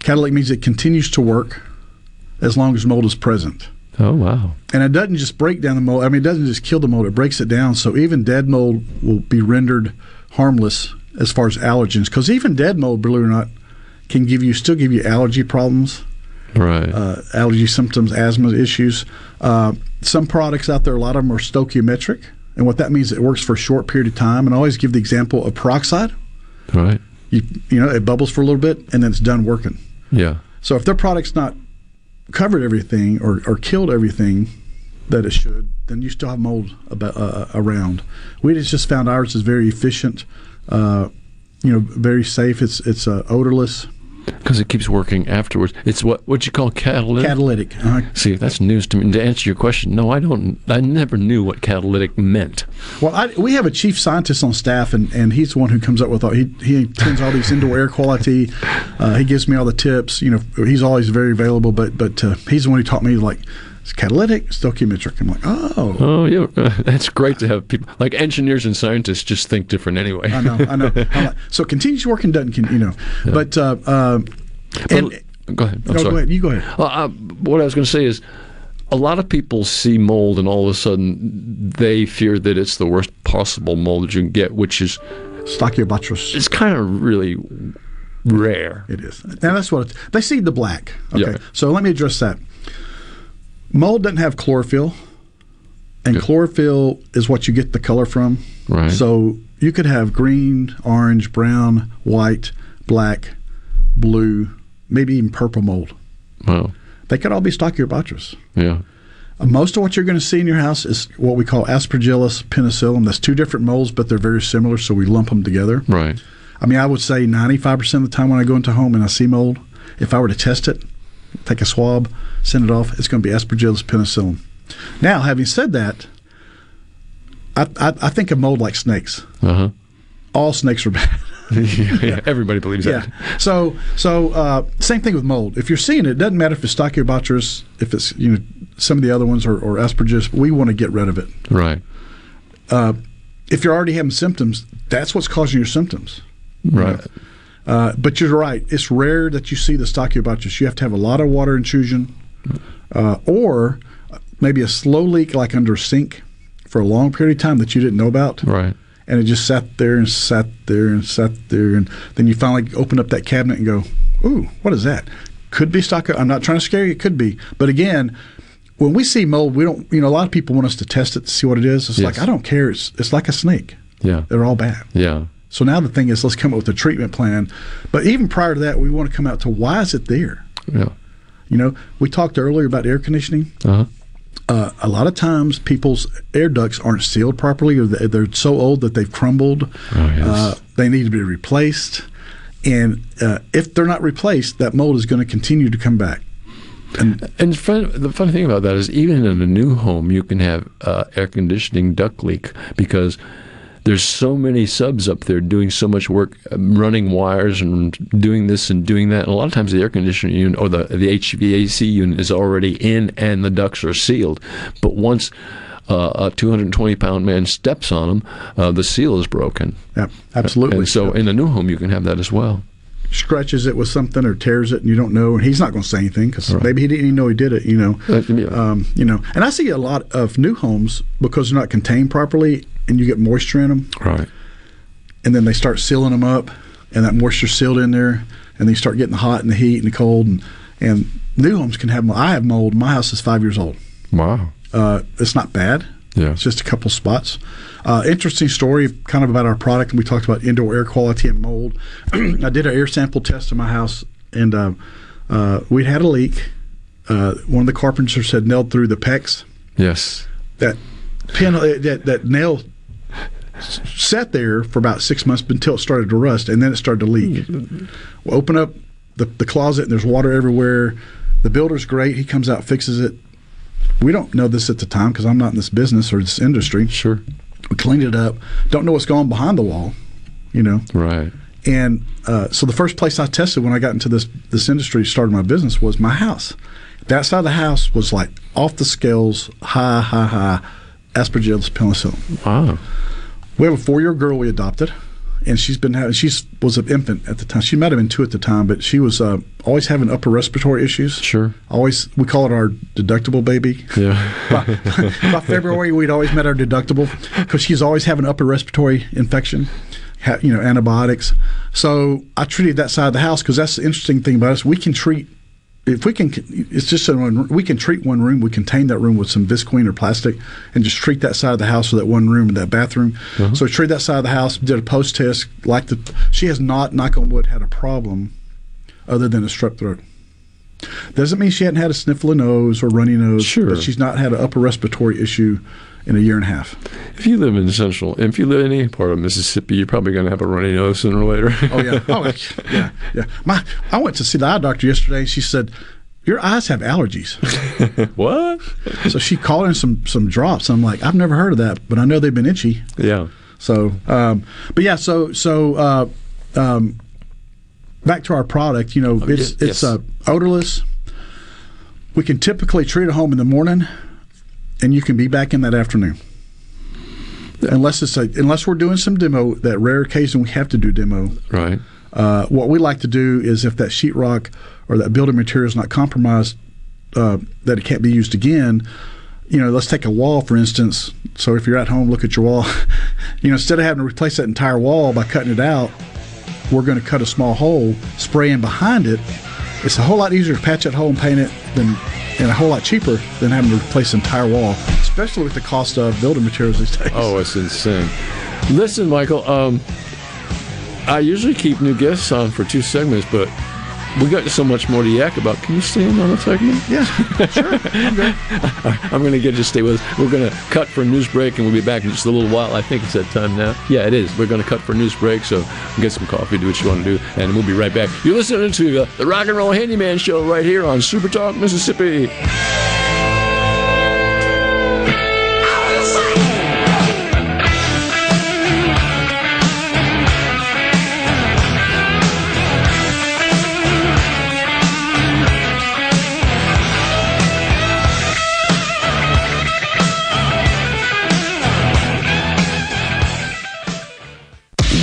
Speaker 16: Catalytic means it continues to work as long as mold is present.
Speaker 10: Oh wow.
Speaker 16: And it doesn't just break down the mold. I mean, it doesn't just kill the mold; it breaks it down. So even dead mold will be rendered harmless as far as allergens. Because even dead mold, believe it or not, can give you still give you allergy problems,
Speaker 10: Right.
Speaker 16: uh, allergy symptoms, asthma issues. Uh, some products out there, a lot of them are stoichiometric, and what that means, it works for a short period of time. And I always give the example of peroxide.
Speaker 10: right.
Speaker 16: You you know, it bubbles for a little bit, and then it's done working.
Speaker 10: Yeah.
Speaker 16: So if their product's not covered everything or, or killed everything that it should, then you still have mold about, uh, around. We just found ours is very efficient, uh, you know, very safe. It's it's uh, odorless.
Speaker 10: Because it keeps working afterwards. It's what what you call catalytic.
Speaker 16: Catalytic. Uh,
Speaker 10: See, that's news to me. To answer your question, no, I don't. I never knew what catalytic meant.
Speaker 16: well, I, we have a chief scientist on staff, and, and he's the one who comes up with all. He he attends all these indoor air quality. Uh, he gives me all the tips. You know, he's always very available. But but uh, he's the one who taught me like it's catalytic, stoichiometric. I'm like, oh,
Speaker 10: Oh, yeah, that's great to have people like engineers and scientists just think different anyway.
Speaker 16: I know, I know. Like, so continues working doesn't, con- you know. But uh, uh, and
Speaker 10: go ahead. I'm
Speaker 16: no,
Speaker 10: sorry.
Speaker 16: go ahead. You go ahead.
Speaker 10: Uh, uh, what I was going to say is, a lot of people see mold, and all of a sudden they fear that it's the worst possible mold that you can get, which is
Speaker 16: Stachybotrys.
Speaker 10: It's kind of really rare.
Speaker 16: It is. And that's what it's, they see the black. Okay.
Speaker 10: Yeah.
Speaker 16: So let me address that. Mold doesn't have chlorophyll, and chlorophyll is what you get the color from.
Speaker 10: Right.
Speaker 16: So you could have green, orange, brown, white, black, blue, maybe even purple mold.
Speaker 10: Wow.
Speaker 16: They could all be Stachybotrys.
Speaker 10: Yeah.
Speaker 16: Uh, Most of what you're going to see in your house is what we call Aspergillus penicillium. That's two different molds, but they're very similar, so we lump them together.
Speaker 10: Right.
Speaker 16: I mean, I would say 95% of the time when I go into home and I see mold, if I were to test it, take a swab, send it off, it's going to be Aspergillus penicillium. Now, having said that, I, I, I think of mold like snakes.
Speaker 10: Uh huh.
Speaker 16: All snakes are bad.
Speaker 10: yeah, everybody believes
Speaker 16: yeah.
Speaker 10: that.
Speaker 16: So, so uh, same thing with mold. If you're seeing it, it doesn't matter if it's Stachybotrys, if it's you know some of the other ones or, or Aspergillus. We want to get rid of it.
Speaker 10: Right.
Speaker 16: Uh, if you're already having symptoms, that's what's causing your symptoms.
Speaker 10: Right.
Speaker 16: Uh, but you're right. It's rare that you see the Stachybotrys. You have to have a lot of water intrusion, uh, or maybe a slow leak, like under a sink, for a long period of time that you didn't know about.
Speaker 10: Right.
Speaker 16: And it just sat there and sat there and sat there, and then you finally open up that cabinet and go, "Ooh, what is that?" Could be Stachy. I'm not trying to scare you. It could be, but again. When we see mold, we don't. You know, a lot of people want us to test it to see what it is. It's
Speaker 10: Yes.
Speaker 16: like I don't care. It's it's like a snake.
Speaker 10: Yeah.
Speaker 16: They're all bad.
Speaker 10: Yeah.
Speaker 16: So now the thing is, let's come up with a treatment plan. But even prior to that, we want to come out to why is it there?
Speaker 10: Yeah.
Speaker 16: You know, we talked earlier about air conditioning.
Speaker 10: Uh-huh.
Speaker 16: Uh, a lot of times, people's air ducts aren't sealed properly, or they- they're so old that they've crumbled.
Speaker 10: Oh, yes.
Speaker 16: uh, they need to be replaced. And uh, if they're not replaced, that mold is going to continue to come back.
Speaker 10: And, and fun, the funny thing about that is, even in a new home, you can have uh, air conditioning duct leak because there's so many subs up there doing so much work, um, running wires and doing this and doing that. And a lot of times, the air conditioning unit or the the HVAC unit is already in, and the ducts are sealed. But once uh, a 220 pound man steps on them, uh, the seal is broken.
Speaker 16: Yeah, absolutely.
Speaker 10: And so, in a new home, you can have that as well.
Speaker 16: Scratches it with something or tears it, and you don't know, and he's not going to say anything because maybe he didn't even know he did it. You know, um, you know. And I see a lot of new homes because they're not contained properly, and you get moisture in them.
Speaker 10: Right.
Speaker 16: And then they start sealing them up, and that moisture sealed in there, and they start getting the hot and the heat and the cold, and and new homes can have. mold. I have mold. My house is five years old.
Speaker 10: Wow.
Speaker 16: Uh, it's not bad.
Speaker 10: Yeah.
Speaker 16: It's just a couple spots. Uh, interesting story, kind of about our product, and we talked about indoor air quality and mold. I did an air sample test in my house, and uh, uh, we had a leak. Uh, one of the carpenters had nailed through the PEX.
Speaker 10: Yes.
Speaker 16: That pin, uh, that that nail sat there for about six months until it started to rust, and then it started to leak. we open up the, the closet, and there's water everywhere. The builder's great. He comes out, fixes it. We don't know this at the time because I'm not in this business or this industry.
Speaker 10: Sure.
Speaker 16: We cleaned it up. Don't know what's going behind the wall. You know.
Speaker 10: Right.
Speaker 16: And uh, so the first place I tested when I got into this this industry, started my business, was my house. That side of the house was like off the scales, high, high, high, aspergillus penicillium.
Speaker 10: Wow.
Speaker 16: We have a four year girl we adopted, and she's been having. She was an infant at the time. She might have been two at the time, but she was uh, always having upper respiratory issues.
Speaker 10: Sure.
Speaker 16: Always, we call it our deductible baby.
Speaker 10: Yeah.
Speaker 16: by, by February, we'd always met our deductible because she's always having upper respiratory infection. Ha, you know, antibiotics. So I treated that side of the house because that's the interesting thing about us. We can treat if we can, it's just so we can treat one room. We contain that room with some visqueen or plastic, and just treat that side of the house with that one room and that bathroom.
Speaker 10: Uh-huh.
Speaker 16: So we treated that side of the house. Did a post test. Like the, she has not, knock on wood, had a problem other than a strep throat. Doesn't mean she hadn't had a sniffle of nose or runny nose.
Speaker 10: Sure.
Speaker 16: But she's not had an upper respiratory issue in a year and a half.
Speaker 10: If you live in central, if you live in any part of Mississippi, you're probably going to have a runny nose sooner or later.
Speaker 16: oh yeah, oh yeah, yeah. My, I went to see the eye doctor yesterday. and She said, "Your eyes have allergies."
Speaker 10: what?
Speaker 16: So she called in some some drops. I'm like, I've never heard of that, but I know they've been itchy.
Speaker 10: Yeah.
Speaker 16: So, um, but yeah, so so uh, um, back to our product. You know,
Speaker 10: Oh,
Speaker 16: it's
Speaker 10: yes,
Speaker 16: it's uh, odorless. We can typically treat a home in the morning, and you can be back in that afternoon. Unless it's a, unless we're doing some demo, that rare occasion we have to do demo.
Speaker 10: Right.
Speaker 16: Uh, what we like to do is if that sheetrock or that building material is not compromised, uh, that it can't be used again. You know, let's take a wall for instance. So if you're at home, look at your wall. you know, instead of having to replace that entire wall by cutting it out, we're going to cut a small hole, spray in behind it. It's a whole lot easier to patch that hole and paint it than, and a whole lot cheaper than having to replace the entire wall, especially with the cost of building materials these days.
Speaker 10: Oh, it's insane. Listen, Michael. Um, I usually keep new guests on for two segments, but we got so much more to yak about. Can you stay in on the segment?
Speaker 16: Yeah, sure. I'm
Speaker 10: going to get you to stay with us. We're going to cut for a news break, and we'll be back in just a little while. I think it's that time now. Yeah, it is. We're going to cut for a news break, so get some coffee, do what you want to do, and we'll be right back. You're listening to uh, the Rock and Roll Handyman Show right here on Super Talk, Mississippi.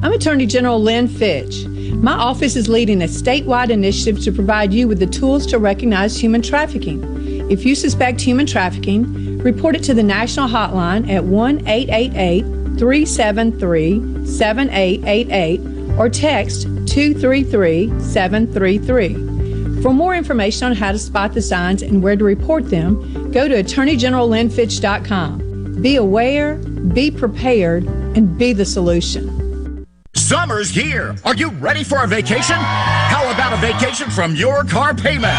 Speaker 23: I'm Attorney General Lynn Fitch. My office is leading a statewide initiative to provide you with the tools to recognize human trafficking. If you suspect human trafficking, report it to the national hotline at 1 888 373 7888 or text 233 733. For more information on how to spot the signs and where to report them, go to AttorneyGeneralLynnFitch.com. Be aware, be prepared, and be the solution.
Speaker 24: Summer's here. Are you ready for a vacation? How about a vacation from your car payment?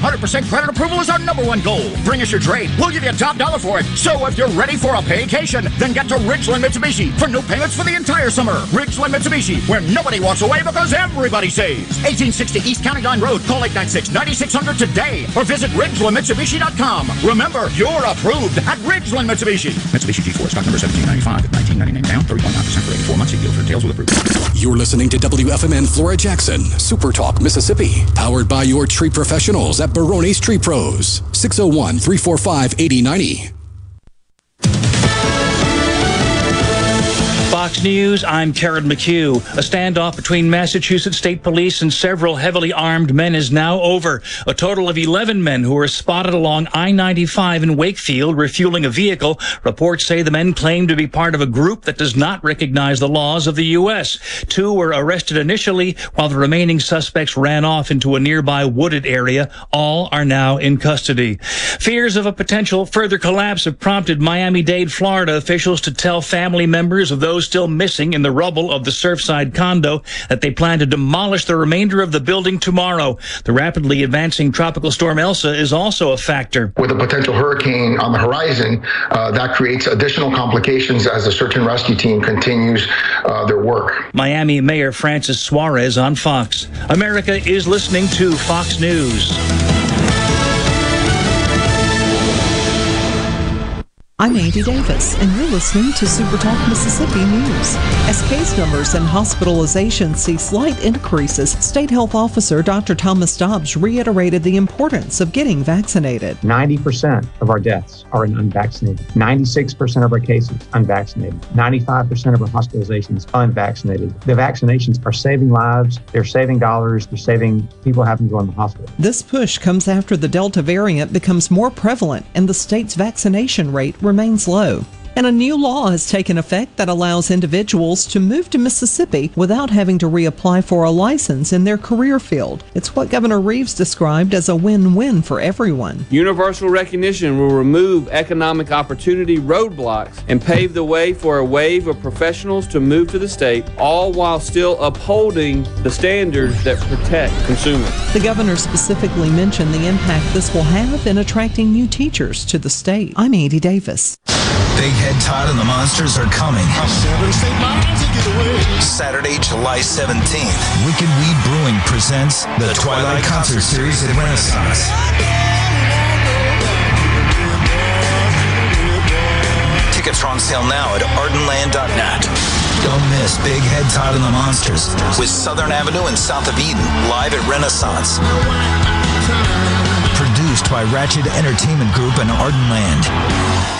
Speaker 24: 100% credit approval is our number one goal. Bring us your trade. We'll give you a top dollar for it. So if you're ready for a vacation, then get to Ridgeland Mitsubishi for no payments for the entire summer. Ridgeland Mitsubishi, where nobody walks away because everybody saves. 1860 East County Line Road. Call 896-9600 today or visit RidgelandMitsubishi.com. Remember, you're approved at Ridgeland Mitsubishi. Mitsubishi G4 stock number 1795 at 1999 down, 3.9% for 84 months. Deal for details with approval.
Speaker 1: You're listening to WFMN Flora Jackson, Super Talk Mississippi, powered by your tree professionals at at Barone's Tree Pros, 601 345 8090.
Speaker 25: Fox News, I'm Karen McHugh. A standoff between Massachusetts State Police and several heavily armed men is now over. A total of 11 men who were spotted along I-95 in Wakefield refueling a vehicle. Reports say the men claim to be part of a group that does not recognize the laws of the U.S. Two were arrested initially, while the remaining suspects ran off into a nearby wooded area. All are now in custody. Fears of a potential further collapse have prompted Miami-Dade, Florida officials to tell family members of those still missing in the rubble of the Surfside condo that they plan to demolish the remainder of the building tomorrow. The rapidly advancing tropical storm Elsa is also a factor.
Speaker 26: With a potential hurricane on the horizon, uh, that creates additional complications as the search and rescue team continues uh, their work.
Speaker 25: Miami Mayor Francis Suarez on Fox. America is listening to Fox News.
Speaker 27: I'm Andy Davis, and you're listening to Super Talk Mississippi News. As case numbers and hospitalizations see slight increases, State Health Officer Dr. Thomas Dobbs reiterated the importance of getting vaccinated.
Speaker 28: 90% of our deaths are in unvaccinated. 96% of our cases unvaccinated. 95% of our hospitalizations unvaccinated. The vaccinations are saving lives, they're saving dollars, they're saving people having to go in the hospital.
Speaker 27: This push comes after the Delta variant becomes more prevalent and the state's vaccination rate remains low. And a new law has taken effect that allows individuals to move to Mississippi without having to reapply for a license in their career field. It's what Governor Reeves described as a win win for everyone.
Speaker 29: Universal recognition will remove economic opportunity roadblocks and pave the way for a wave of professionals to move to the state, all while still upholding the standards that protect consumers.
Speaker 27: The governor specifically mentioned the impact this will have in attracting new teachers to the state. I'm Andy Davis.
Speaker 30: Big Head Todd and the Monsters are coming. Saturday, July 17th. Wicked Weed Brewing presents the Twilight Concert Series at Renaissance. Tickets are on sale now at ardenland.net. Don't miss Big Head Todd and the Monsters with Southern Avenue and South of Eden live at Renaissance. Produced by Ratchet Entertainment Group and Ardenland.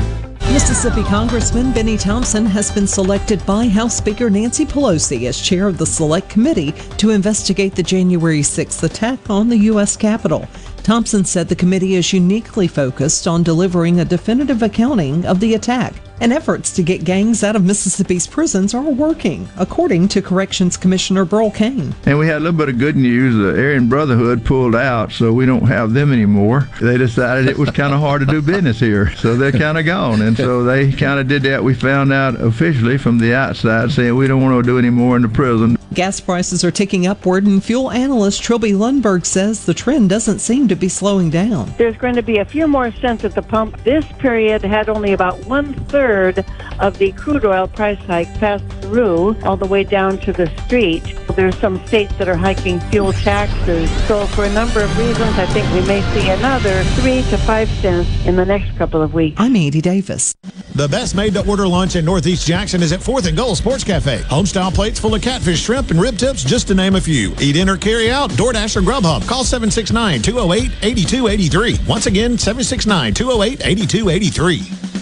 Speaker 27: Mississippi Congressman Benny Thompson has been selected by House Speaker Nancy Pelosi as chair of the Select Committee to investigate the January 6th attack on the U.S. Capitol. Thompson said the committee is uniquely focused on delivering a definitive accounting of the attack, and efforts to get gangs out of Mississippi's prisons are working, according to Corrections Commissioner Burl Cain.
Speaker 31: And we had a little bit of good news. The Aryan Brotherhood pulled out, so we don't have them anymore. They decided it was kind of hard to do business here, so they're kind of gone. And so they kind of did that. We found out officially from the outside saying we don't want to do any more in the prison.
Speaker 27: Gas prices are ticking upward, and fuel analyst Trilby Lundberg says the trend doesn't seem to be slowing down.
Speaker 32: There's going to be a few more cents at the pump. This period had only about one third of the crude oil price hike passed through all the way down to the street. There's some states that are hiking fuel taxes. So for a number of reasons, I think we may see another three to five cents in the next couple of weeks.
Speaker 27: I'm Andy Davis.
Speaker 33: The best made to order lunch in Northeast Jackson is at 4th and Gold Sports Cafe. Homestyle plates full of catfish, shrimp, and rib tips, just to name a few. Eat in or carry out, DoorDash or Grubhub. Call 769 208 8283. Once again, 769 208 8283.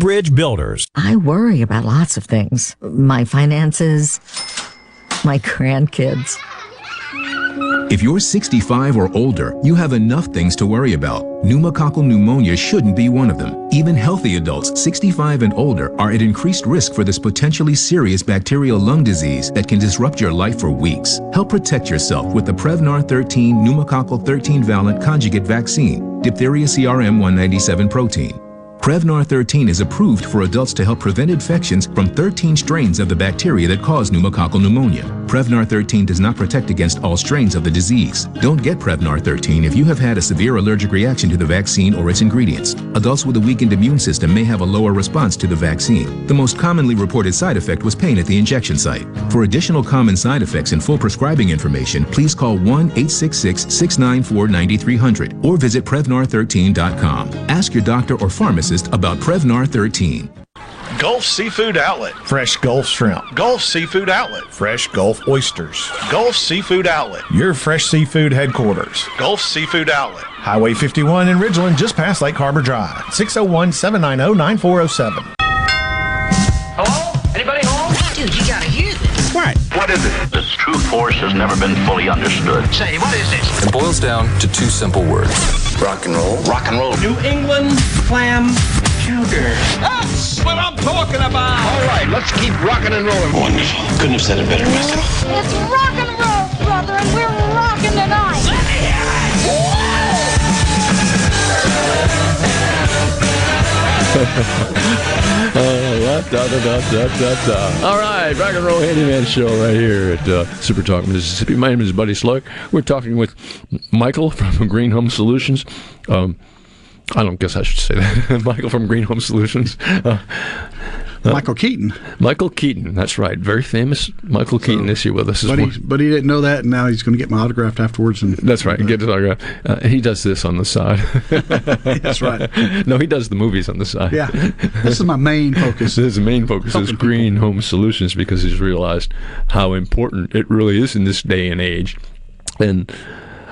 Speaker 34: Bridge Builders.
Speaker 35: I worry about lots of things my finances, my grandkids,
Speaker 36: If you're 65 or older, you have enough things to worry about. Pneumococcal pneumonia shouldn't be one of them. Even healthy adults 65 and older are at increased risk for this potentially serious bacterial lung disease that can disrupt your life for weeks. Help protect yourself with the Prevnar 13 pneumococcal 13 valent conjugate vaccine, diphtheria CRM 197 protein. Prevnar 13 is approved for adults to help prevent infections from 13 strains of the bacteria that cause pneumococcal pneumonia. Prevnar 13 does not protect against all strains of the disease. Don't get Prevnar 13 if you have had a severe allergic reaction to the vaccine or its ingredients. Adults with a weakened immune system may have a lower response to the vaccine. The most commonly reported side effect was pain at the injection site. For additional common side effects and full prescribing information, please call 1 866 694 9300 or visit Prevnar13.com. Ask your doctor or pharmacist about Prevnar 13.
Speaker 37: Gulf Seafood Outlet. Fresh Gulf Shrimp. Gulf Seafood Outlet. Fresh Gulf Oysters. Gulf Seafood Outlet. Your fresh seafood headquarters. Gulf Seafood Outlet. Highway 51 in Ridgeland, just past Lake Harbor Drive. 601 790 9407.
Speaker 38: Hello? Anybody home? Dude, you gotta hear this.
Speaker 37: What?
Speaker 38: What is it? This true force has never been fully understood. Say, what is this?
Speaker 39: It boils down to two simple words rock and roll.
Speaker 38: Rock and roll.
Speaker 39: New England clam chowder.
Speaker 38: That's what I'm talking about. All right, let's keep rocking and rolling.
Speaker 39: Wonderful. Couldn't have said it better myself.
Speaker 40: It's rock and roll, brother, and we're rocking tonight. Let me hear
Speaker 10: Uh, da, da, da, da, da, da. All right, rock and roll handyman show right here at uh, Super Talk Mississippi. My name is Buddy Slug. We're talking with Michael from Green Home Solutions. Um, I don't guess I should say that. Michael from Green Home Solutions. Uh,
Speaker 16: Michael Keaton.
Speaker 10: Michael Keaton. That's right. Very famous Michael Keaton is here with us.
Speaker 16: But he, but he didn't know that, and now he's going to get my autograph afterwards. And
Speaker 10: That's right. Get his autograph. Uh, he does this on the side.
Speaker 16: That's right.
Speaker 10: No, he does the movies on the side.
Speaker 16: Yeah. This is my main focus.
Speaker 10: His main focus is Green Home Solutions because he's realized how important it really is in this day and age. And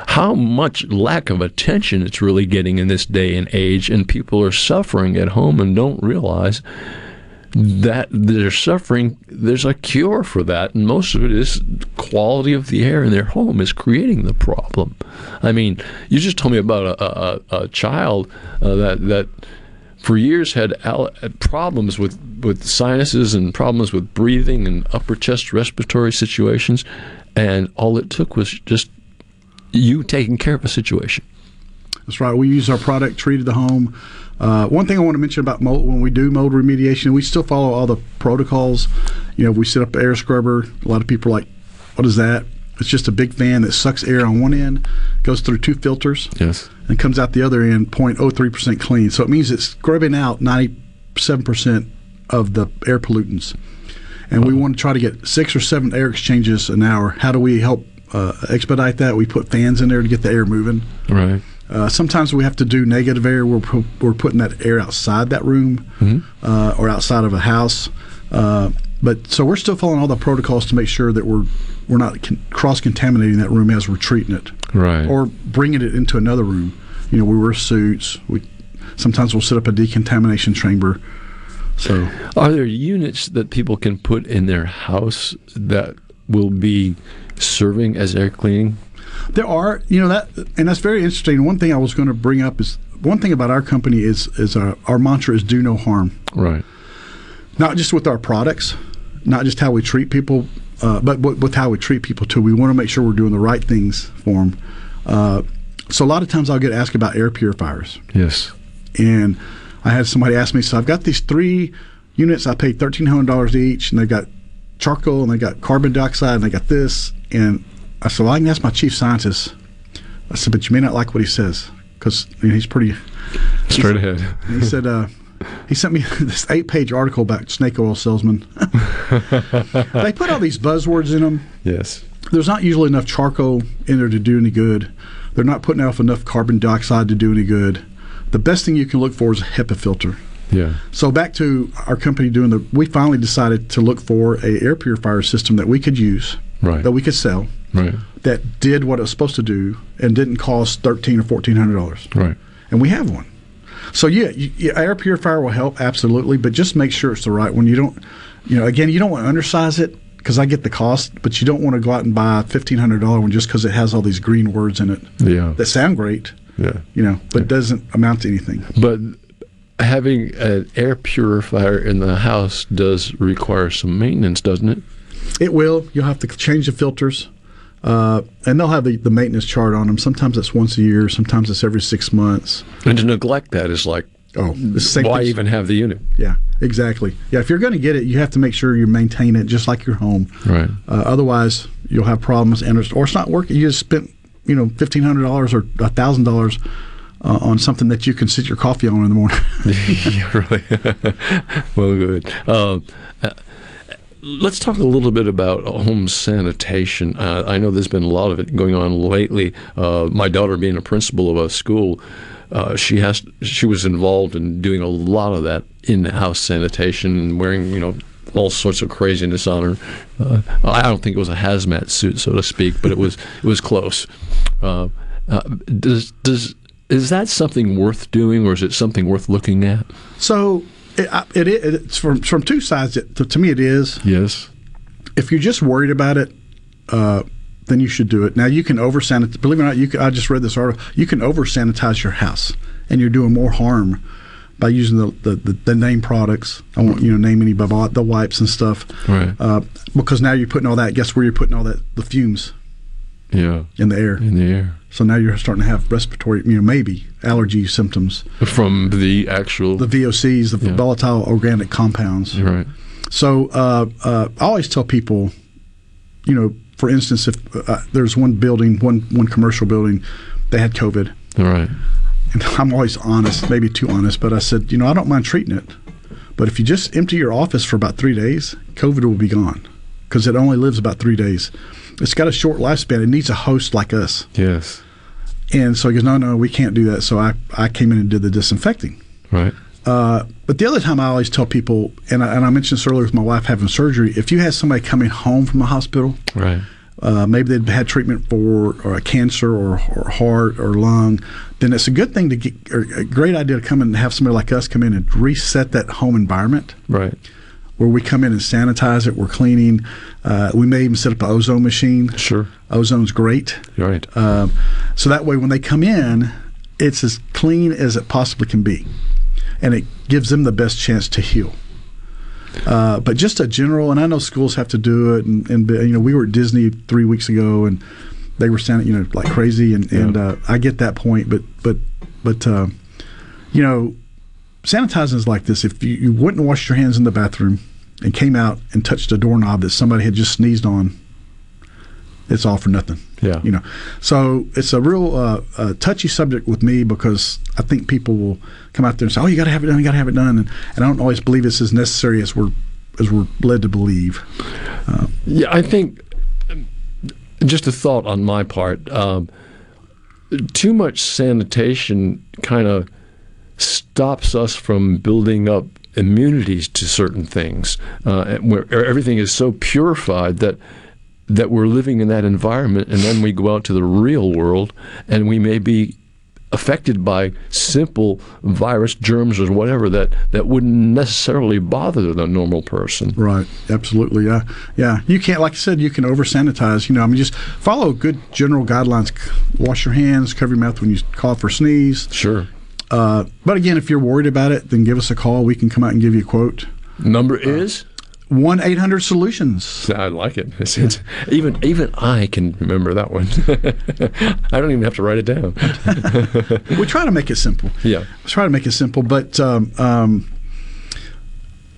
Speaker 10: how much lack of attention it's really getting in this day and age, and people are suffering at home and don't realize that they're suffering. There's a cure for that, and most of it is quality of the air in their home is creating the problem. I mean, you just told me about a, a, a child uh, that that for years had al- problems with, with sinuses and problems with breathing and upper chest respiratory situations, and all it took was just you taking care of a situation.
Speaker 16: That's right. We use our product, treated the home. Uh, one thing I want to mention about mold, when we do mold remediation, we still follow all the protocols. You know, we set up the air scrubber. A lot of people are like, what is that? It's just a big fan that sucks air on one end, goes through two filters,
Speaker 10: Yes.
Speaker 16: and comes out the other end 0.03% clean. So it means it's scrubbing out 97% of the air pollutants. And we want to try to get six or seven air exchanges an hour. How do we help uh, expedite that? We put fans in there to get the air moving.
Speaker 10: Right.
Speaker 16: Uh, sometimes we have to do negative air. We're, pu- we're putting that air outside that room
Speaker 10: Mhm.
Speaker 16: uh, or outside of a house. Uh, but so we're still following all the protocols to make sure that we're we're not con- cross contaminating that room as we're treating it,
Speaker 10: Right.
Speaker 16: or bringing it into another room. You know, we wear suits. We sometimes we'll set up a decontamination chamber. So
Speaker 10: Are there units that people can put in their house that will be serving as air cleaning?
Speaker 16: There are, you know that, and that's very interesting. One thing I was going to bring up is one thing about our company is is our, our mantra is do no harm.
Speaker 10: Right.
Speaker 16: Not just with our products, not just how we treat people, uh, but with, with how we treat people too. We want to make sure we're doing the right things for them. Uh, so a lot of times I'll get asked about air purifiers.
Speaker 10: Yes.
Speaker 16: And I had somebody ask me, so I've got these three units. I paid thirteen hundred dollars each, and they've got charcoal and they got carbon dioxide and they got this. And I said, well, I can ask my chief scientist. I said, but you may not like what he says because he's pretty
Speaker 10: Straight ahead.
Speaker 16: He said, uh, he sent me this eight-page article about snake oil salesmen. they put all these buzzwords in them.
Speaker 10: Yes.
Speaker 16: There's not usually enough charcoal in there to do any good. They're not putting off enough carbon dioxide to do any good. The best thing you can look for is a HEPA filter.
Speaker 10: Yeah.
Speaker 16: So back to our company doing the, we finally decided to look for a air purifier system that we could use,
Speaker 10: Right.
Speaker 16: that we could sell,
Speaker 10: Right.
Speaker 16: that did what it was supposed to do, and didn't cost thirteen or fourteen hundred dollars.
Speaker 10: Right.
Speaker 16: And we have one. So yeah, you, yeah, air purifier will help absolutely, but just make sure it's the right one. You don't, you know, again, you don't want to undersize it.
Speaker 15: because I get the cost, but you don't want to go out and buy a fifteen hundred dollar one just because it has all these green words in it
Speaker 10: Yeah.
Speaker 15: that sound great,
Speaker 10: Yeah.
Speaker 15: you know, but doesn't amount to anything.
Speaker 10: But having an air purifier in the house does require some maintenance, doesn't it?
Speaker 15: It will. You'll have to change the filters, uh, and they'll have the, the maintenance chart on them. Sometimes it's once a year. Sometimes it's every six months.
Speaker 10: And to neglect that is like,
Speaker 15: oh, the same
Speaker 10: why even have the unit?
Speaker 15: Yeah, exactly. Yeah, if you're going to get it, you have to make sure you maintain it just like your home.
Speaker 10: Right.
Speaker 15: Uh, otherwise, you'll have problems, and it's, or it's not working. You just spent you know fifteen hundred dollars or thousand dollars uh, on something that you can sit your coffee on in the morning.
Speaker 10: yeah, really. well, good. Let's talk a little bit about home sanitation. Uh, I know there's been a lot of it going on lately. Uh, my daughter, being a principal of a school, uh, she has she was involved in doing a lot of that in-house sanitation and wearing, you know. All sorts of craziness on her. Uh, I don't think it was a hazmat suit, so to speak, but it was it was close. Uh, uh, does does is that something worth doing, or is it something worth looking at?
Speaker 15: So it, it, it it's from from two sides. It, to, to me, it is.
Speaker 10: Yes.
Speaker 15: If you're just worried about it, uh, then you should do it. Now you can over sanitize. Believe it or not, you can, I just read this article. You can over sanitize your house, and you're doing more harm by using the, the, the, the name products. I won't you know name any, but the wipes and stuff.
Speaker 10: Right.
Speaker 15: Uh, because now you're putting all that. Guess where you're putting all that the fumes
Speaker 10: Yeah.
Speaker 15: in the air.
Speaker 10: In the air.
Speaker 15: So now you're starting to have respiratory, you know, maybe allergy symptoms
Speaker 10: From the actual.
Speaker 15: the VOCs, the
Speaker 10: Yeah.
Speaker 15: volatile organic compounds.
Speaker 10: Right.
Speaker 15: So uh, uh, I always tell people, you know, for instance, if uh, there's one building, one one commercial building, they had COVID,
Speaker 10: All right.
Speaker 15: and I'm always honest, maybe too honest, but I said, you know, I don't mind treating it, but if you just empty your office for about three days, COVID will be gone because it only lives about three days. It's got a short lifespan. It needs a host like us.
Speaker 10: Yes.
Speaker 15: And so he goes, no, no, we can't do that. So I, I came in and did the disinfecting.
Speaker 10: Right.
Speaker 15: Uh, but the other time I always tell people, and I, and I mentioned this earlier with my wife having surgery, if you had somebody coming home from the hospital,
Speaker 10: Right.
Speaker 15: uh, maybe they'd had treatment for or a cancer or, or heart or lung, then it's a good thing to get, or a great idea to come and have somebody like us come in and reset that home environment
Speaker 10: Right.
Speaker 15: Where we come in and sanitize it, we're cleaning. Uh, we may even set up an ozone machine.
Speaker 10: Sure.
Speaker 15: Ozone's great.
Speaker 10: Right.
Speaker 15: Um, so that way, when they come in, it's as clean as it possibly can be, and it gives them the best chance to heal. Uh, but just a general, and I know schools have to do it, and, and you know we were at Disney three weeks ago, and they were standing, you know, like crazy, and, and uh, I get that point, but but but uh, you know, sanitizing is like this: if you, you wouldn't wash your hands in the bathroom and came out and touched a doorknob that somebody had just sneezed on, it's all for nothing.
Speaker 10: Yeah.
Speaker 15: You know, so it's a real uh, uh, touchy subject with me because I think people will come out there and say, "Oh, you got to have it done. You got to have it done," and, and I don't always believe it's as necessary as we're as we're led to believe. Uh,
Speaker 10: Yeah, I think just a thought on my part. Um, too much sanitation kind of stops us from building up immunities to certain things, uh, where everything is so purified that that we're living in that environment, and then we go out to the real world, and we may be affected by simple virus germs or whatever that that wouldn't necessarily bother the normal person.
Speaker 15: Right. Absolutely. Yeah. Yeah. You can't, like I said, you can over sanitize. You know, I mean, just follow good general guidelines. Wash your hands, cover your mouth when you cough or sneeze.
Speaker 10: Sure.
Speaker 15: Uh, but again, if you're worried about it, then give us a call. We can come out and give you a quote.
Speaker 10: Number is
Speaker 15: one eight hundred solutions.
Speaker 10: I like it. It's, it's, even even I can remember that one. I don't even have to write it down.
Speaker 15: we try to make it simple.
Speaker 10: Yeah.
Speaker 15: We try to make it simple, but um, um,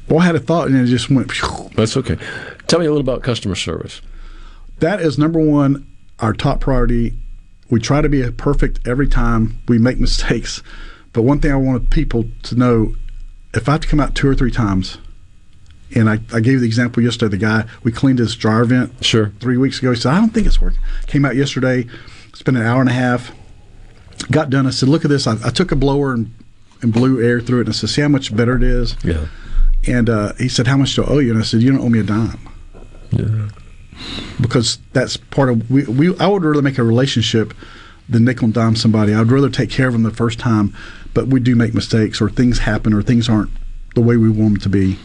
Speaker 15: well, I had a thought and it just went. phew.
Speaker 10: That's okay. Tell me a little about customer service.
Speaker 15: That is number one, our top priority. We try to be perfect every time. We make mistakes, but one thing I wanted people to know: if I have to come out two or three times, and I, I gave the example yesterday, the guy we cleaned his dryer vent.
Speaker 10: Sure.
Speaker 15: Three weeks ago, he said, "I don't think it's working." Came out yesterday, spent an hour and a half, got done. I said, "Look at this." I, I took a blower and, and blew air through it, and I said, "See how much better it is."
Speaker 10: Yeah.
Speaker 15: And uh, he said, "How much do I owe you?" And I said, "You don't owe me a dime."
Speaker 10: Yeah.
Speaker 15: Because that's part of we, we. I would rather make a relationship than nickel and dime somebody. I'd rather take care of them the first time, but we do make mistakes or things happen or things aren't the way we want them to be.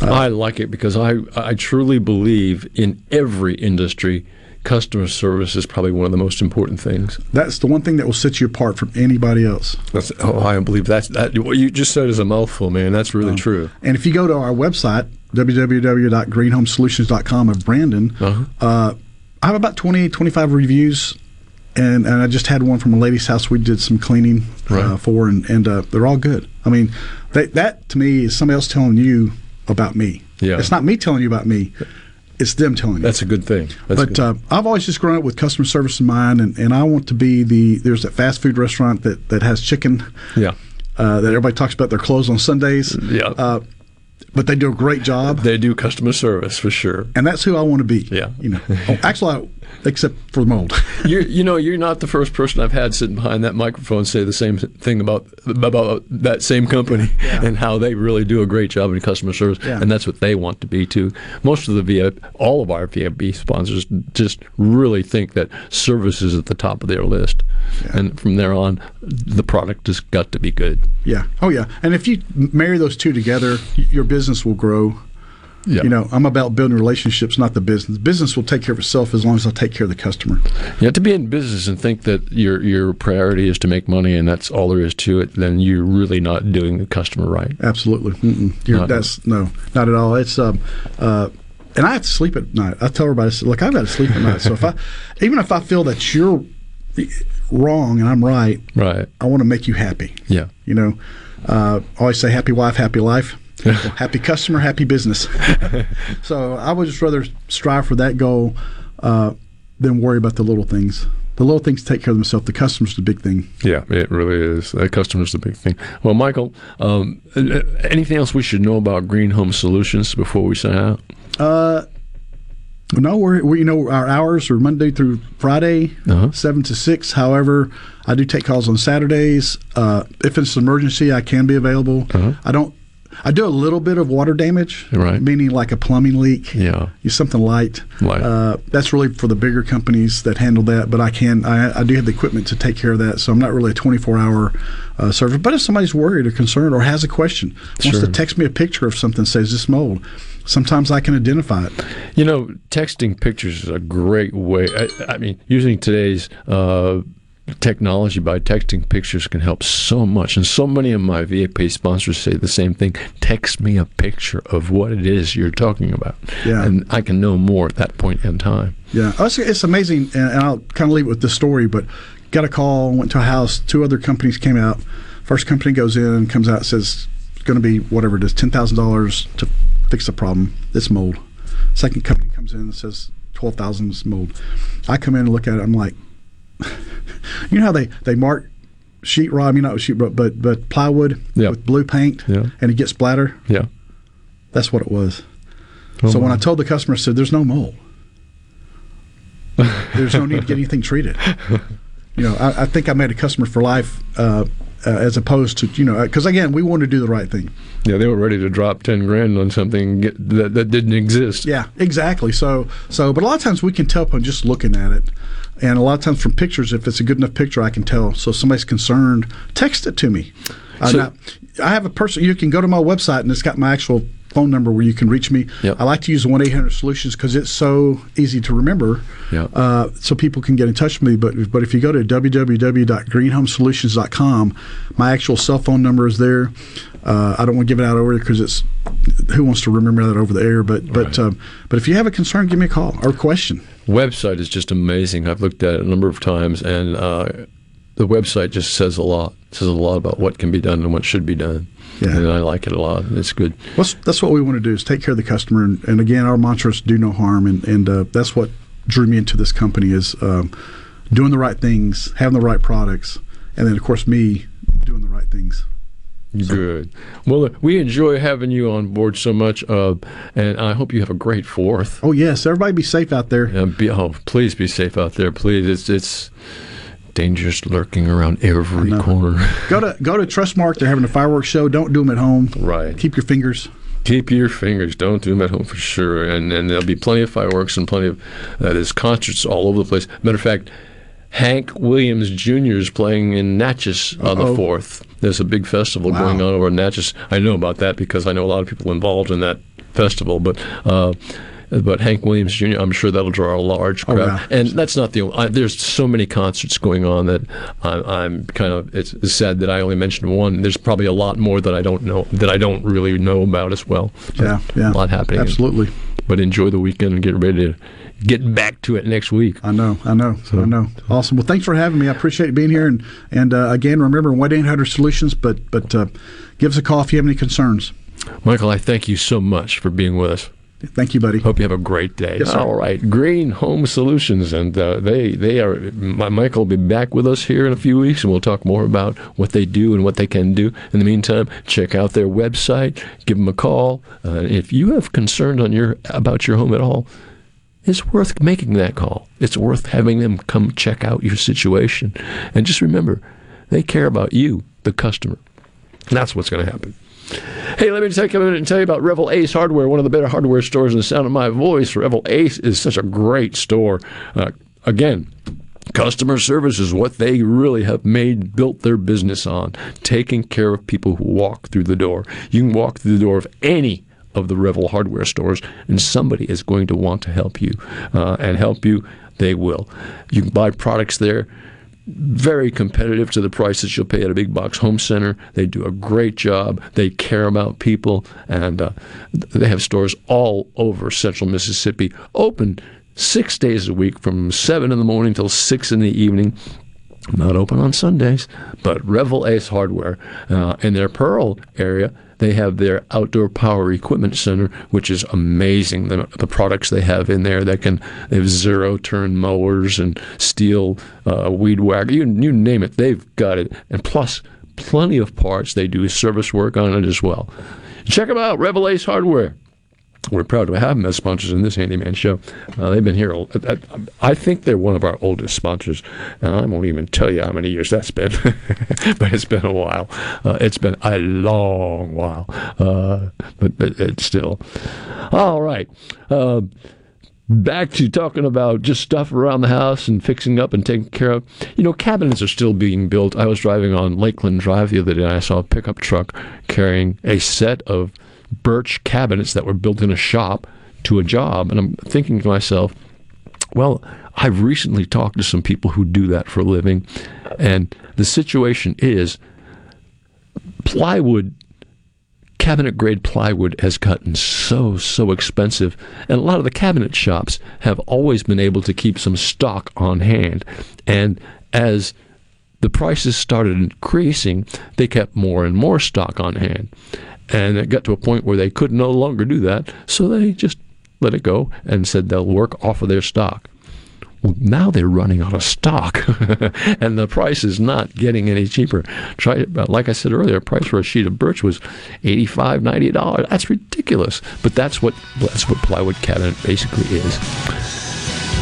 Speaker 10: I like it because I I truly believe in every industry, customer service is probably one of the most important things.
Speaker 16: That's the one thing that will set you apart from anybody else.
Speaker 10: That's, oh, I believe that's that. What you just said is a mouthful, man. That's really
Speaker 16: Um,
Speaker 10: true.
Speaker 16: And if you go to our website, www.greenhomesolutions.com of Brandon,
Speaker 10: Uh-huh.
Speaker 16: uh, I have about 20, 25 reviews. And, and I just had one from a lady's house we did some cleaning uh, for, and, and uh, they're all good. I mean, they, that to me is somebody else telling you about me.
Speaker 10: Yeah.
Speaker 16: It's not me telling you about me, it's them telling you.
Speaker 10: That's a good thing. That's
Speaker 16: but
Speaker 10: good.
Speaker 16: uh, I've always just grown up with customer service in mind, and, and I want to be the. There's that fast food restaurant that, that has chicken
Speaker 10: yeah.
Speaker 16: uh, that everybody talks about their clothes on Sundays.
Speaker 10: Yeah.
Speaker 16: Uh, but they do a great job.
Speaker 10: They do customer service for sure.
Speaker 16: And that's who I want to be.
Speaker 10: Yeah.
Speaker 16: You know, actually, except for the mold.
Speaker 10: you you know you're not the first person I've had sitting behind that microphone say the same thing about about that same company and how they really do a great job in customer service
Speaker 16: Yeah.
Speaker 10: and that's what they want to be too. Most of the VIP, all of our VIP sponsors just really think that service is at the top of their list, and from there on, the product has got to be good.
Speaker 16: Yeah. Oh, yeah. And if you marry those two together, your business will grow.
Speaker 10: Yeah.
Speaker 16: You know, I'm about building relationships, not the business. Business will take care of itself as long as I take care of the customer.
Speaker 10: Have to be in business and think that your your priority is to make money and that's all there is to it. Then you're really not doing the customer right.
Speaker 16: Absolutely. You're,
Speaker 10: Not-
Speaker 16: that's no, not at all. It's um, uh, and I have to sleep at night. I tell everybody, look, I've got to sleep at night. So if I, even if I feel that you're wrong and I'm right,
Speaker 10: Right.
Speaker 16: I want to make you happy.
Speaker 10: Yeah.
Speaker 16: You know, uh, always say happy wife, happy life. Happy customer, happy business. so I would just rather strive for that goal uh, than worry about the little things. The little things take care of themselves. The customer's the big thing.
Speaker 10: Yeah, it really is. The customer's the big thing. Well, Michael, um, anything else we should know about Green Home Solutions before we sign out?
Speaker 16: Uh, no, we're, we you know our hours are Monday through Friday,
Speaker 10: Uh-huh.
Speaker 16: seven to six. However, I do take calls on Saturdays. Uh, if it's an emergency, I can be available. I don't. I do a little bit of water damage.
Speaker 10: Right.
Speaker 16: Meaning like a plumbing leak.
Speaker 10: Yeah.
Speaker 16: Something light.
Speaker 10: Light.
Speaker 16: Uh, that's really for the bigger companies that handle that. But I can. I, I do have the equipment to take care of that. So I'm not really a 24 hour uh, service. But if somebody's worried or concerned or has a question, wants
Speaker 10: Sure.
Speaker 16: to text me a picture of something, says this mold. Sometimes I can identify it.
Speaker 10: You know, texting pictures is a great way. I, I mean, using today's uh, technology by texting pictures can help so much. And so many of my VIP sponsors say the same thing text me a picture of what it is you're talking about.
Speaker 16: Yeah.
Speaker 10: And I can know more at that point in time.
Speaker 16: Yeah, Oh, it's, it's amazing, and, I'll kind of leave it with this story. But got a call, went to a house. Two other companies came out. First company goes in, comes out, says it's going to be whatever it is, ten thousand dollars to fix the problem. It's mold. Second company comes in and says twelve thousand is mold. I come in and look at it. I'm like, you know how they they mark sheetrock, I mean not sheetrock, but but plywood
Speaker 10: Yeah.
Speaker 16: with blue paint,
Speaker 10: Yeah.
Speaker 16: and it gets splatter.
Speaker 10: Yeah.
Speaker 16: That's what it was.
Speaker 10: Oh
Speaker 16: so when. I told the customer, I said, "There's no mold. There's no need to get anything treated." You know, I, I think I made a customer for life, uh, uh, as opposed to you know, because again, we want to do the right thing.
Speaker 10: Yeah, they were ready to drop 10 grand on something get, that, that didn't exist.
Speaker 16: Yeah, exactly. So, so, but a lot of times we can tell from just looking at it, and a lot of times from pictures, if it's a good enough picture, I can tell. So, if somebody's concerned, text it to me. Uh,
Speaker 10: So-
Speaker 16: now, I have a person. You can go to my website, and it's got my actual phone number where you can reach me. I like to use the one eight hundred solutions because it's so easy to remember.
Speaker 10: Yeah.
Speaker 16: Uh, so people can get in touch with me. But but if you go to www.greenhomesolutions.com, my actual cell phone number is there. Uh, I don't want to give it out over because it's who wants to remember that over the air. But but um, but if you have a concern, give me a call or a question.
Speaker 10: Website is just amazing. I've looked at it a number of times, and uh, the website just says a lot. It says a lot about what can be done and what should be done.
Speaker 16: Yeah.
Speaker 10: And I like it a lot. It's good.
Speaker 16: What's, that's what we want to do is take care of the customer. And, and again, our mantra is do no harm. And, and uh, that's what drew me into this company is um, doing the right things, having the right products, and then of course me doing the right things.
Speaker 10: Good. Well, uh, we enjoy having you on board so much, uh, and I hope you have a great Fourth.
Speaker 16: Oh yes, everybody be safe out there.
Speaker 10: Yeah, be, oh, please be safe out there. Please, it's it's dangerous lurking around every corner.
Speaker 16: Go to go to Trustmark. They're having a fireworks show. Don't do them at home.
Speaker 10: Right.
Speaker 16: Keep your fingers.
Speaker 10: Keep your fingers. Don't do them at home for sure. And and there'll be plenty of fireworks and plenty of uh, there's concerts all over the place. Matter of fact, Hank Williams Jr. is playing in Natchez on the
Speaker 16: Uh-oh.
Speaker 10: fourth. There's a big festival
Speaker 16: Wow.
Speaker 10: going on over in Natchez. I know about that because I know a lot of people involved in that festival, but. Uh, but Hank Williams Jr., I'm sure that'll draw a large
Speaker 16: Oh,
Speaker 10: crowd,
Speaker 16: yeah.
Speaker 10: and that's not the. only I, there's so many concerts going on that I'm, I'm kind of. It's, it's sad that I only mentioned one. There's probably a lot more that I don't know that I don't really know about as well. So
Speaker 16: Yeah, yeah.
Speaker 10: a lot happening.
Speaker 16: Absolutely.
Speaker 10: But enjoy the weekend and get ready to get back to it next week.
Speaker 16: I know, I know, I know. Awesome. Well, thanks for having me. I appreciate being here. And and uh, again, remember one eight hundred solutions. But but uh, give us a call if you have any concerns.
Speaker 10: Michael, I thank you so much for being with us.
Speaker 16: Thank you, buddy.
Speaker 10: Hope you have a great day.
Speaker 16: Yes.
Speaker 10: All right, Green Home Solutions, and uh, they they are. My, Michael will be back with us here in a few weeks, and we'll talk more about what they do and what they can do. In the meantime, check out their website, give them a call. Uh, if you have concerns on your about your home at all, it's worth making that call. It's worth having them come check out your situation, and just remember, they care about you, the customer. That's what's going to happen. Hey, let me take a minute and tell you about Revell Ace Hardware, one of the better hardware stores in the sound of my voice. Revell Ace is such a great store. Uh, again, customer service is what they really have made, built their business on, taking care of people who walk through the door. You can walk through the door of any of the Revell hardware stores, and somebody is going to want to help you. Uh, and help you, they will. You can buy products there very competitive to the prices you'll pay at a big box home center. They do a great job. They care about people, and uh, they have stores all over central Mississippi, open six days a week from seven in the morning till six in the evening. Not open on Sundays, but Revell Ace Hardware uh, in their Pearl area. They have their outdoor power equipment center, which is amazing. The, the products they have in there that can they have zero turn mowers and steel uh, weed whacker. You you name it, they've got it. And plus, plenty of parts. They do service work on it as well. Check them out, Revell Ace Hardware we're proud to have them as sponsors in this handyman show. Uh, they've been here. I- I think they're one of our oldest sponsors, and I won't even tell you how many years that's been, but it's been a while. Uh, it's been a long while, uh, but, but it's still all right. Uh, back to talking about just stuff around the house and fixing up and taking care of. You know, cabinets are still being built. I was driving on Lakeland Drive the other day and I saw a pickup truck carrying a set of birch cabinets that were built in a shop to a job. And I'm thinking to myself, well, I've recently talked to some people who do that for a living, and the situation is plywood cabinet grade plywood has gotten so so expensive. And a lot of the cabinet shops have always been able to keep some stock on hand. And as the prices started increasing they kept more and more stock on hand and it got to a point where they could no longer do that so they just let it go and said they'll work off of their stock well, now they're running out of stock, and the price is not getting any cheaper. Try, like I said earlier, price for a sheet of birch was $85 $90. That's ridiculous, but that's what that's what plywood cabinet basically is.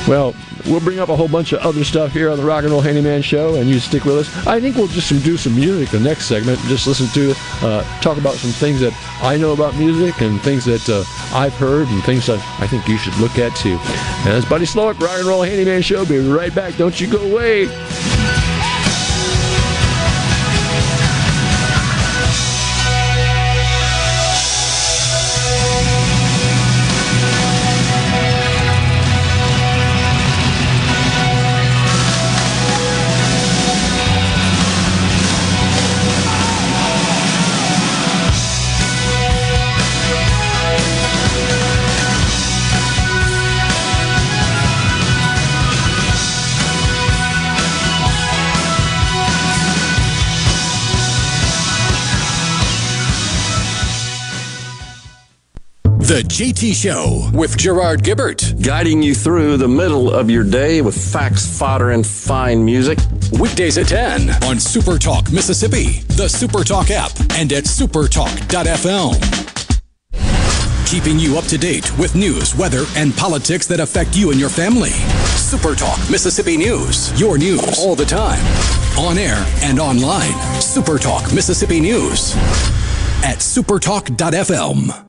Speaker 10: Well, we'll bring up a whole bunch of other stuff here on the Rock and Roll Handyman Show, and you stick with us. I think we'll just do some music the next segment. Just listen to, uh, talk about some things that I know about music and things that uh, I've heard and things that I think you should look at too. And that's Buddy Slowick, Rock and Roll Handyman Show. Be right back. Don't you go away.
Speaker 41: The JT Show with Gerard Gibert.
Speaker 42: Guiding you through the middle of your day with facts, fodder, and fine music.
Speaker 41: Weekdays at 10 on Super Talk Mississippi, the Super Talk app, and at supertalk.fm. Keeping you up to date with news, weather, and politics that affect you and your family. Super Talk Mississippi News. Your news all the time. On air and online. Super Talk Mississippi News. At supertalk.fm.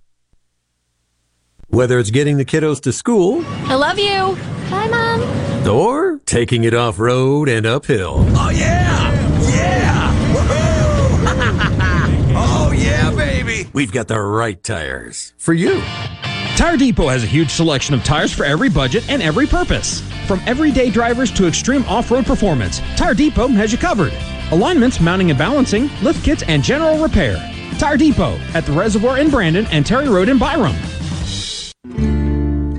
Speaker 43: Whether it's getting the kiddos to school,
Speaker 13: I love you. Bye, Mom.
Speaker 43: or taking it off road and uphill.
Speaker 44: Oh, yeah! Yeah! Woohoo! oh, yeah, baby!
Speaker 43: We've got the right tires for you.
Speaker 45: Tire Depot has a huge selection of tires for every budget and every purpose. From everyday drivers to extreme off road performance, Tire Depot has you covered. Alignments, mounting and balancing, lift kits, and general repair. Tire Depot at the Reservoir in Brandon and Terry Road in Byram.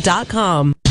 Speaker 11: Bathfitter.com.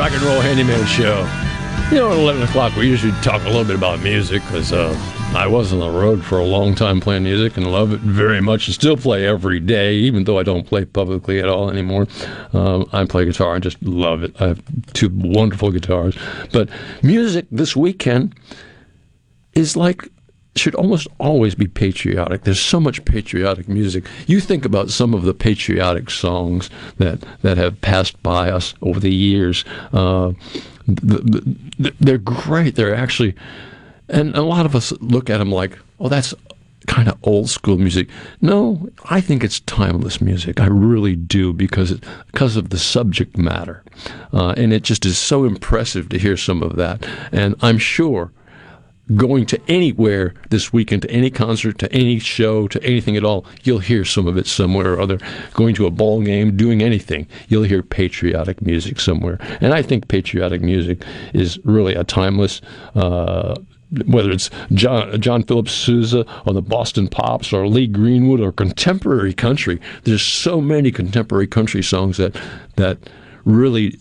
Speaker 10: rock and roll handyman show. You know, at 11 o'clock, we usually talk a little bit about music because uh, I was on the road for a long time playing music and love it very much and still play every day, even though I don't play publicly at all anymore. Um, I play guitar and just love it. I have two wonderful guitars. But music this weekend is like should almost always be patriotic. There's so much patriotic music. You think about some of the patriotic songs that that have passed by us over the years. Uh, the, the, they're great. They're actually, and a lot of us look at them like, oh, that's kind of old school music. No, I think it's timeless music. I really do because it, because of the subject matter, uh, and it just is so impressive to hear some of that. And I'm sure going to anywhere this weekend, to any concert, to any show, to anything at all, you'll hear some of it somewhere or other. Going to a ball game, doing anything, you'll hear patriotic music somewhere. And I think patriotic music is really a timeless. Uh, whether it's John, John Philip Sousa or the Boston Pops or Lee Greenwood or contemporary country, there's so many contemporary country songs that that really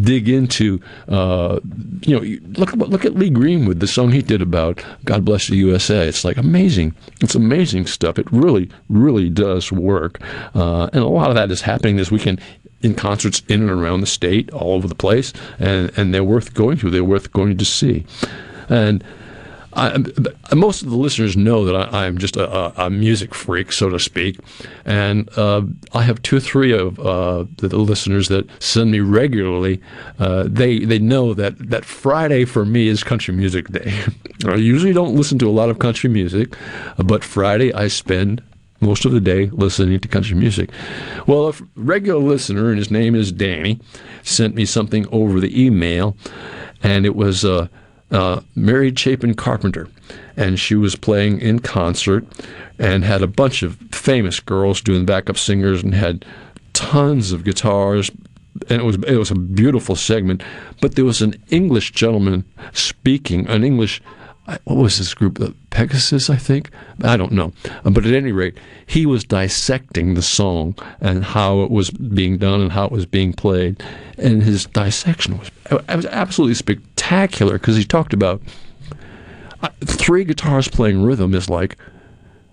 Speaker 10: dig into, uh, you know, look look at Lee Greenwood, the song he did about "God Bless the USA." It's like amazing. It's amazing stuff. It really, really does work, uh, and a lot of that is happening this weekend in concerts in and around the state, all over the place, and and they're worth going to. They're worth going to see, and. I, most of the listeners know that I, am just a, a, music freak, so to speak, and uh, I have two or three of uh, the, listeners that send me regularly. Uh, they they know that that Friday for me is country music day. I usually don't listen to a lot of country music, but Friday I spend most of the day listening to country music. Well, a regular listener, and his name is Danny, sent me something over the email, and it was uh, uh, Mary Chapin Carpenter, and she was playing in concert and had a bunch of famous girls doing backup singers and had tons of guitars. And it was it was a beautiful segment, but there was an English gentleman speaking, an English what was this group? Uh, Pegasus, I think. I don't know, but at any rate, he was dissecting the song and how it was being done and how it was being played, and his dissection was was absolutely spectacular because he talked about uh, three guitars playing rhythm is like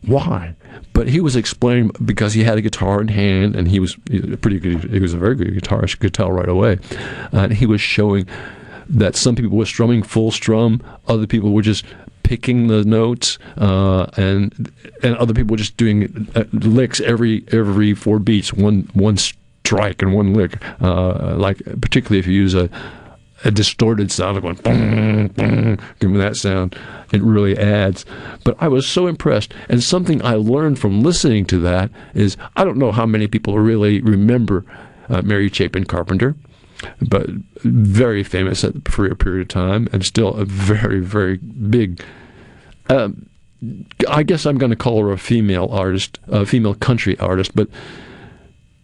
Speaker 10: why but he was explaining because he had a guitar in hand and he was pretty good he was a very good guitarist you could tell right away and he was showing that some people were strumming full strum, other people were just picking the notes, uh, and and other people were just doing uh, licks every every four beats, one one strike and one lick. Uh, like particularly if you use a a distorted sound of going, boom, boom, give me that sound. It really adds. But I was so impressed. And something I learned from listening to that is I don't know how many people really remember uh, Mary Chapin Carpenter but very famous for a period of time, and still a very, very big. Um, I guess I'm going to call her a female artist, a female country artist, but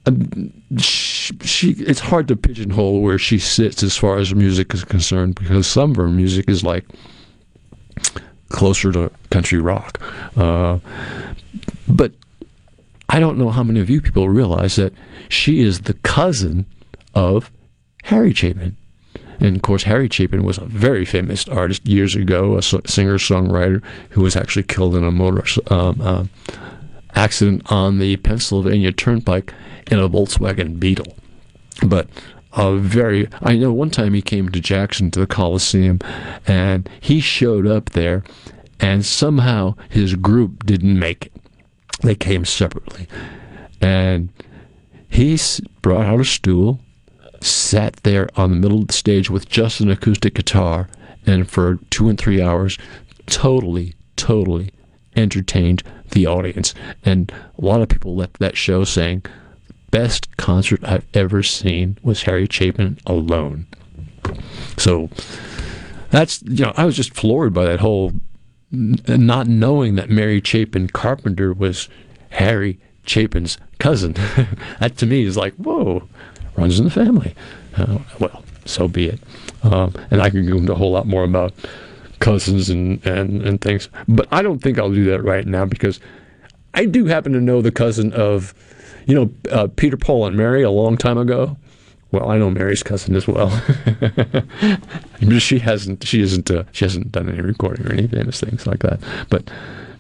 Speaker 10: um, she, she, it's hard to pigeonhole where she sits as far as music is concerned because some of her music is like closer to country rock. Uh, but I don't know how many of you people realize that she is the cousin of Harry Chapin. And of course, Harry Chapin was a very famous artist years ago, a singer songwriter who was actually killed in a motor um, uh, accident on the Pennsylvania Turnpike in a Volkswagen Beetle. But a very, I know one time he came to Jackson to the Coliseum and he showed up there, and somehow his group didn't make it. They came separately. And he brought out a stool sat there on the middle of the stage with just an acoustic guitar and for two and three hours totally, totally entertained the audience. And a lot of people left that show saying, best concert I've ever seen was Harry Chapin alone. So that's, you know, I was just floored by that whole not knowing that Mary Chapin Carpenter was Harry Chapin's cousin. that to me is like, whoa, runs in the family. Uh, well, so be it. Um, and I can go into a whole lot more about cousins and, and, and things. But I don't think I'll do that right now because I do happen to know the cousin of, you know, uh, Peter, Paul, and Mary a long time ago. Well, I know Mary's cousin as well. she hasn't. She isn't. Uh, she hasn't done any recording or any famous things like that. But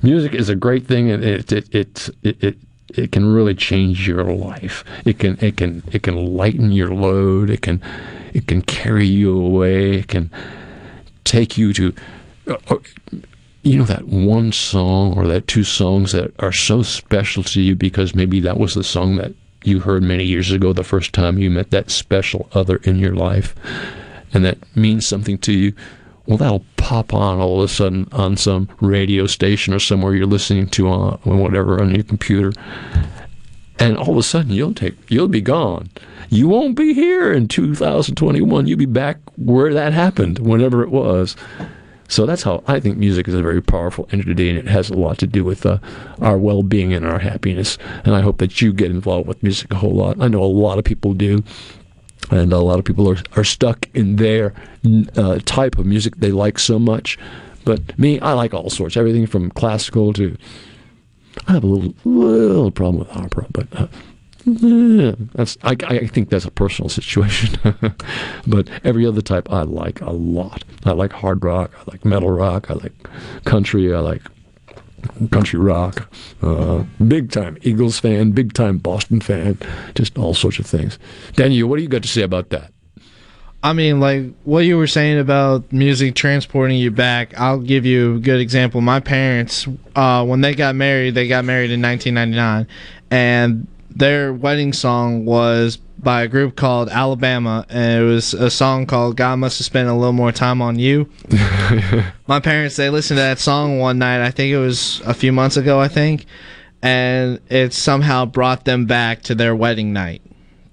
Speaker 10: music is a great thing, and it it it it, it it can really change your life. It can it can it can lighten your load. It can it can carry you away. It can take you to uh, uh, you know that one song or that two songs that are so special to you because maybe that was the song that you heard many years ago the first time you met that special other in your life and that means something to you well, that'll pop on all of a sudden on some radio station or somewhere you're listening to on whatever on your computer, and all of a sudden you'll take you'll be gone. You won't be here in 2021. You'll be back where that happened, whenever it was. So that's how I think music is a very powerful entity, and it has a lot to do with uh, our well-being and our happiness. And I hope that you get involved with music a whole lot. I know a lot of people do and a lot of people are, are stuck in their uh, type of music they like so much. But me, I like all sorts, everything from classical to. I have a little little problem with opera, but uh, that's I, I think that's a personal situation, but every other type I like a lot. I like hard rock, I like metal rock, I like country, I like country rock, uh, big time Eagles fan, big time Boston fan, just all sorts of things. Daniel, what do you got to say about that?
Speaker 46: I mean, like what you were saying about music transporting you back. I'll give you a good example. My parents, uh, when they got married, they got married in 1999, and their wedding song was by a group called Alabama, and it was a song called "God Must Have Spent a Little More Time on You." My parents they listened to that song one night. I think it was a few months ago. I think, and it somehow brought them back to their wedding night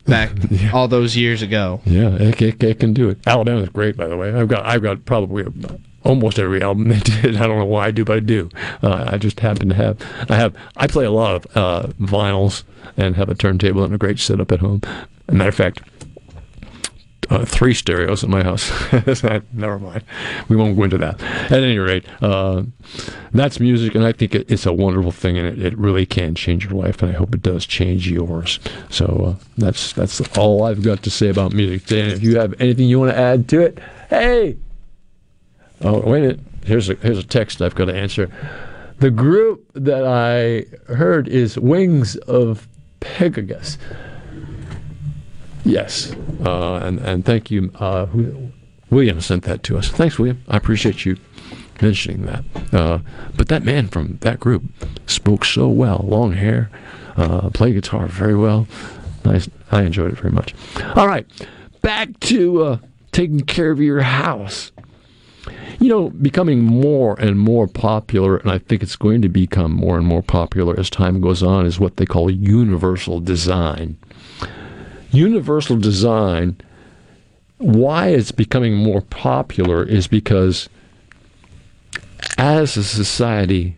Speaker 46: back yeah. all those years ago.
Speaker 10: Yeah, it, it, it, can do it. Alabama's great, by the way. I've got I've got probably almost every album they did. I don't know why I do, but I do. Uh, I just happen to have. I have. I play a lot of uh, vinyls and have a turntable and a great setup at home. Matter of fact, uh, three stereos in my house. Never mind. We won't go into that. At any rate, uh, that's music, and I think it, it's a wonderful thing, and it, it, really can change your life, and I hope it does change yours. So uh, that's that's all I've got to say about music. Dan, if you have anything you want to add to it, hey, Oh, wait. Here's a, here's a text I've got to answer. The group that I heard is Wings of Pegasus. Yes. Uh, and, and thank you. Uh, William sent that to us. Thanks, William. I appreciate you mentioning that. Uh, but that man from that group spoke so well, long hair, uh, played guitar very well. Nice. I enjoyed it very much. All right, back to uh, taking care of your house you know, becoming more and more popular, and I think it's going to become more and more popular as time goes on, is what they call universal design. Universal design, why it's becoming more popular is because as a society,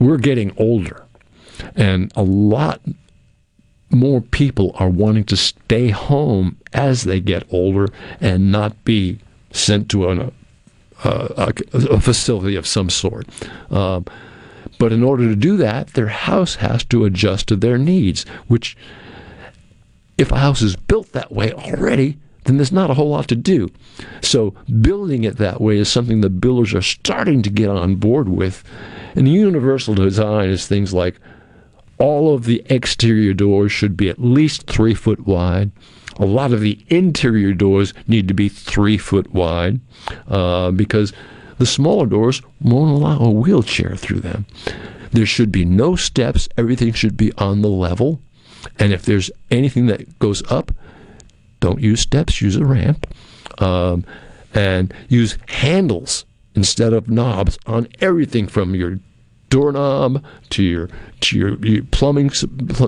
Speaker 10: we're getting older, and a lot more people are wanting to stay home as they get older and not be sent to an uh, a, a, facility of some sort. Um, but in order to do that, their house has to adjust to their needs, which, if a house is built that way already, then there's not a whole lot to do. So, building it that way is something that builders are starting to get on board with. And the universal design is things like all of the exterior doors should be at least three foot wide. A lot of the interior doors need to be three foot wide uh, because the smaller doors won't allow a wheelchair through them. There should be no steps, everything should be on the level. And if there's anything that goes up, don't use steps, use a ramp. Um, and use handles instead of knobs on everything from your doorknob to your to your, your plumbing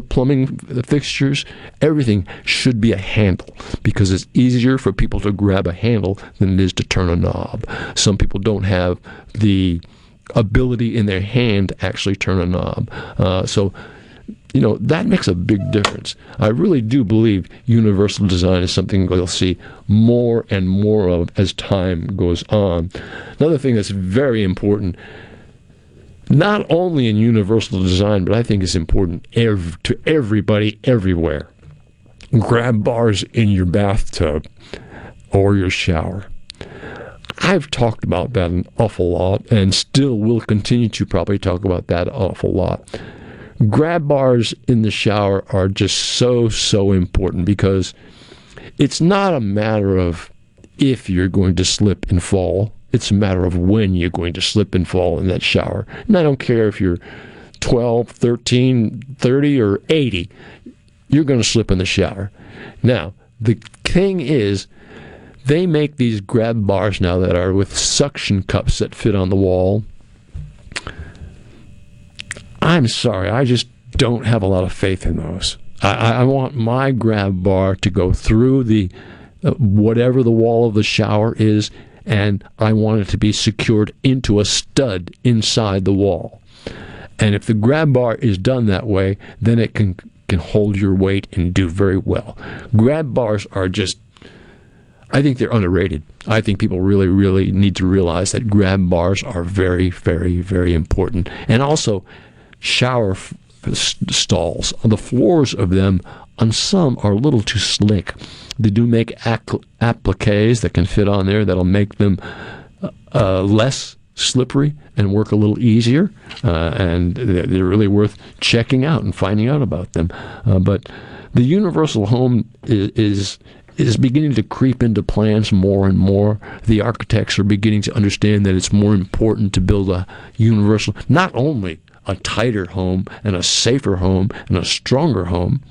Speaker 10: plumbing fixtures, everything should be a handle because it's easier for people to grab a handle than it is to turn a knob. Some people don't have the ability in their hand to actually turn a knob. Uh, so you know, that makes a big difference. I really do believe universal design is something we'll see more and more of as time goes on. Another thing that's very important not only in universal design, but I think it's important ev- to everybody everywhere. Grab bars in your bathtub or your shower. I've talked about that an awful lot and still will continue to probably talk about that an awful lot. Grab bars in the shower are just so, so important because it's not a matter of if you're going to slip and fall. It's a matter of when you're going to slip and fall in that shower. And I don't care if you're 12, 13, 30, or 80, you're going to slip in the shower. Now, the thing is, they make these grab bars now that are with suction cups that fit on the wall. I'm sorry, I just don't have a lot of faith in those. I, I want my grab bar to go through the uh, whatever the wall of the shower is and I want it to be secured into a stud inside the wall. And if the grab bar is done that way, then it can can hold your weight and do very well. Grab bars are just I think they're underrated. I think people really, really need to realize that grab bars are very, very, very important. And also, shower stalls. The floors of them on some are a little too slick. They do make appliques that can fit on there that'll make them uh, less slippery and work a little easier, uh, and they're really worth checking out and finding out about them. Uh, but the universal home is, is is beginning to creep into plans more and more. The architects are beginning to understand that it's more important to build a universal, not only a tighter home and a safer home and a stronger home,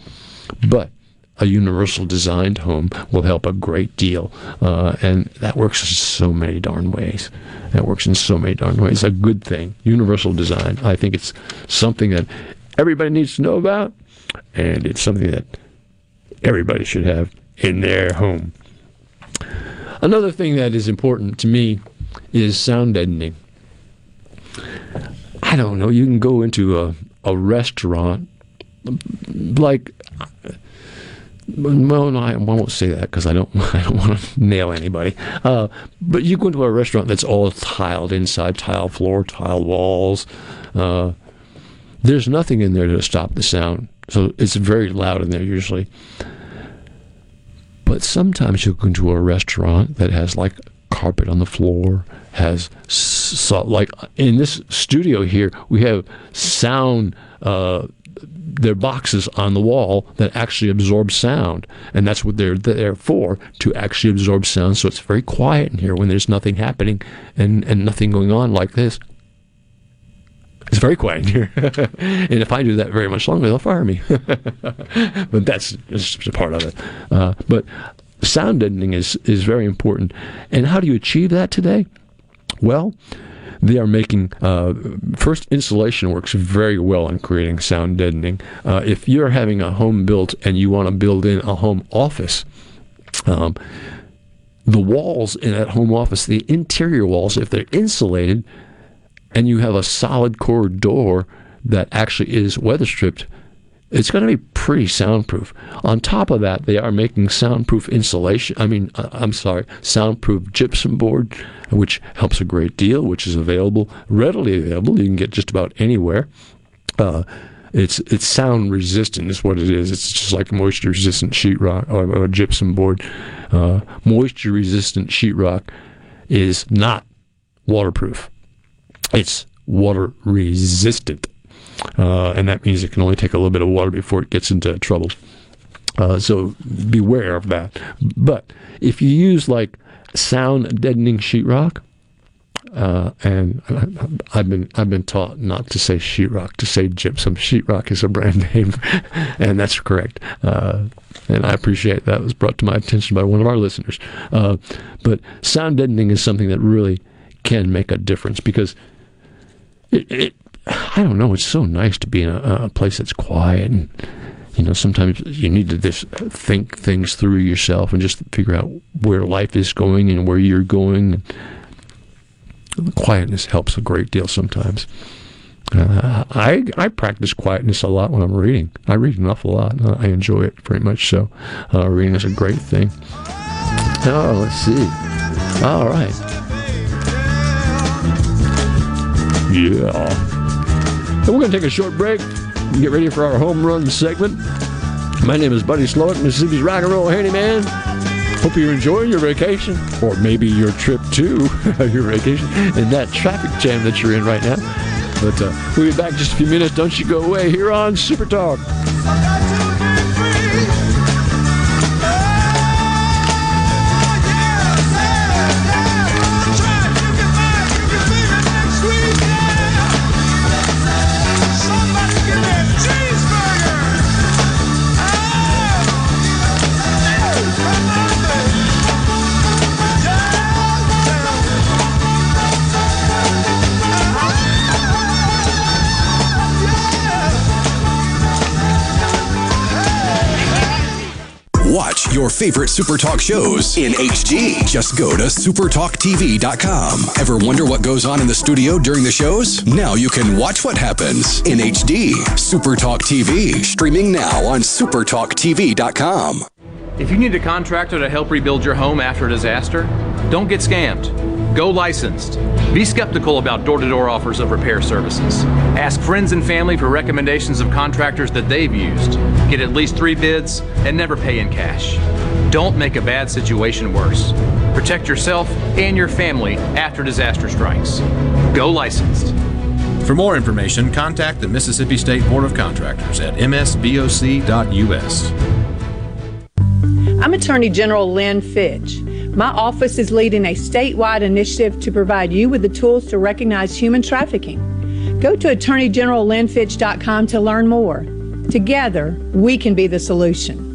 Speaker 10: but a universal designed home will help a great deal. Uh, and that works in so many darn ways. That works in so many darn ways. A good thing. Universal design. I think it's something that everybody needs to know about, and it's something that everybody should have in their home. Another thing that is important to me is sound deadening. I don't know. You can go into a, a restaurant like well, no, I won't say that because I don't. I don't want to nail anybody. Uh, but you go into a restaurant that's all tiled inside, tile floor, tile walls. Uh, there's nothing in there to stop the sound, so it's very loud in there usually. But sometimes you go into a restaurant that has like carpet on the floor, has so, like in this studio here we have sound. Uh, they're boxes on the wall that actually absorb sound, and that's what they're there for to actually absorb sound. So it's very quiet in here when there's nothing happening and and nothing going on like this. It's very quiet in here, and if I do that very much longer, they'll fire me. but that's just a part of it. Uh, but sound deadening is is very important. And how do you achieve that today? Well, they are making uh, first insulation works very well on creating sound deadening. Uh, if you're having a home built and you want to build in a home office, um, the walls in that home office, the interior walls, if they're insulated, and you have a solid core door that actually is weather stripped, it's going to be pretty soundproof. On top of that, they are making soundproof insulation. I mean, uh, I'm sorry, soundproof gypsum board, which helps a great deal, which is available, readily available. You can get just about anywhere. Uh, it's it's sound resistant is what it is. It's just like moisture resistant sheetrock or, or gypsum board. Uh, moisture resistant sheetrock is not waterproof. It's water resistant uh, and that means it can only take a little bit of water before it gets into trouble. Uh, so beware of that. But if you use like sound deadening sheetrock, uh, and I've been I've been taught not to say sheetrock, to say gypsum. Sheetrock is a brand name, and that's correct. Uh, and I appreciate that was brought to my attention by one of our listeners. Uh, but sound deadening is something that really can make a difference because it, it I don't know. It's so nice to be in a, a place that's quiet and you know sometimes you need to just think things through yourself and just figure out where life is going and where you're going quietness helps a great deal sometimes uh, I I practice quietness a lot when I'm reading. I read an awful lot. Uh, I enjoy it very much. So, uh, reading is a great thing. Oh, let's see. All right. Yeah. So we're going to take a short break and get ready for our home run segment. My name is Buddy Slowick, Mississippi's rock and roll handyman. Hope you're enjoying your vacation, or maybe your trip to your vacation, in that traffic jam that you're in right now. But uh, we'll be back just a few minutes. Don't you go away here on Super Talk.
Speaker 41: Your favorite Super Talk shows in HD. Just go to supertalktv.com. Ever wonder what goes on in the studio during the shows? Now you can watch what happens in HD. Super Talk TV, streaming now on supertalktv.com.
Speaker 47: If you need a contractor to help rebuild your home after a disaster, don't get scammed.
Speaker 48: Go licensed. Be skeptical about door to door offers of repair services. Ask friends and family for recommendations of contractors that they've used. Get at least three bids and never pay in cash. Don't make a bad situation worse. Protect yourself and your family after disaster strikes. Go licensed.
Speaker 49: For more information, contact the Mississippi State Board of Contractors at msboc.us.
Speaker 23: I'm Attorney General Lynn Fitch. My office is leading a statewide initiative to provide you with the tools to recognize human trafficking. Go to attorneygenerallynnfitch.com to learn more. Together, we can be the solution.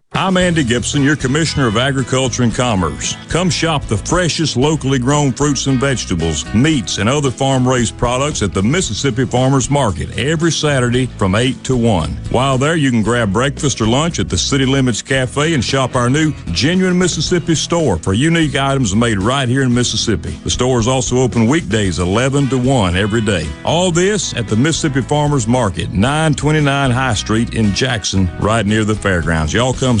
Speaker 12: I'm Andy Gipson, your Commissioner of Agriculture and Commerce. Come shop the freshest locally grown fruits and vegetables, meats, and other farm raised products at the Mississippi Farmers Market every Saturday from 8 to 1. While there, you can grab breakfast or lunch at the City Limits Cafe and shop our new Genuine Mississippi store for unique items made right here in Mississippi. The store is also open weekdays 11 to 1 every day. All this at the Mississippi Farmers Market, 929 High Street in Jackson, right near the fairgrounds. Y'all come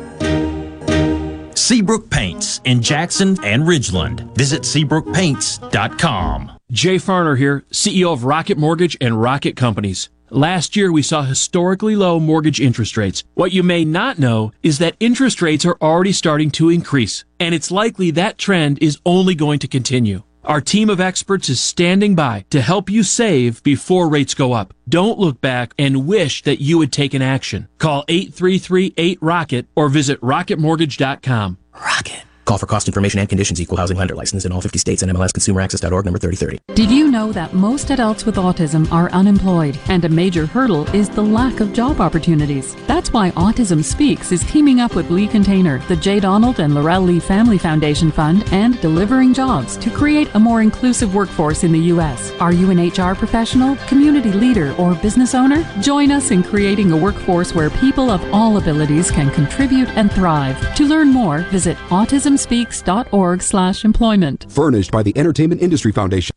Speaker 50: Seabrook Paints in Jackson and Ridgeland. Visit SeabrookPaints.com.
Speaker 21: Jay Farner here, CEO of Rocket Mortgage and Rocket Companies. Last year, we saw historically low mortgage interest rates. What you may not know is that interest rates are already starting to increase, and it's likely that trend is only going to continue. Our team of experts is standing by to help you save before rates go up. Don't look back and wish that you had taken action. Call 833-8ROCKET or visit rocketmortgage.com.
Speaker 22: Rocket. Call for cost information and conditions. Equal housing lender license in all 50 states and NMLSConsumerAccess.org number 3030.
Speaker 51: Did you know that most adults with autism are unemployed and a major hurdle is the lack of job opportunities? That's why Autism Speaks is teaming up with Lee Container, the J. Donald and Laurel Lee Family Foundation Fund, and Delivering Jobs to create a more inclusive workforce in the U.S. Are you an HR professional, community leader, or business owner? Join us in creating a workforce where people of all abilities can contribute and thrive. To learn more, visit autism speaks.org slash employment.
Speaker 52: Furnished by the Entertainment Industry Foundation.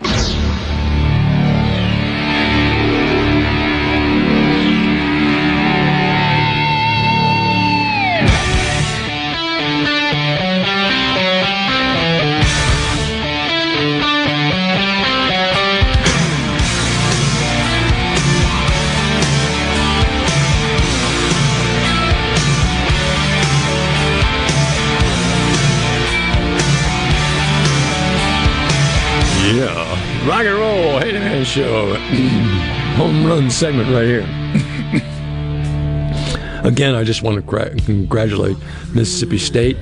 Speaker 10: Show, home run segment right here. Again, I just want to congratulate Mississippi State.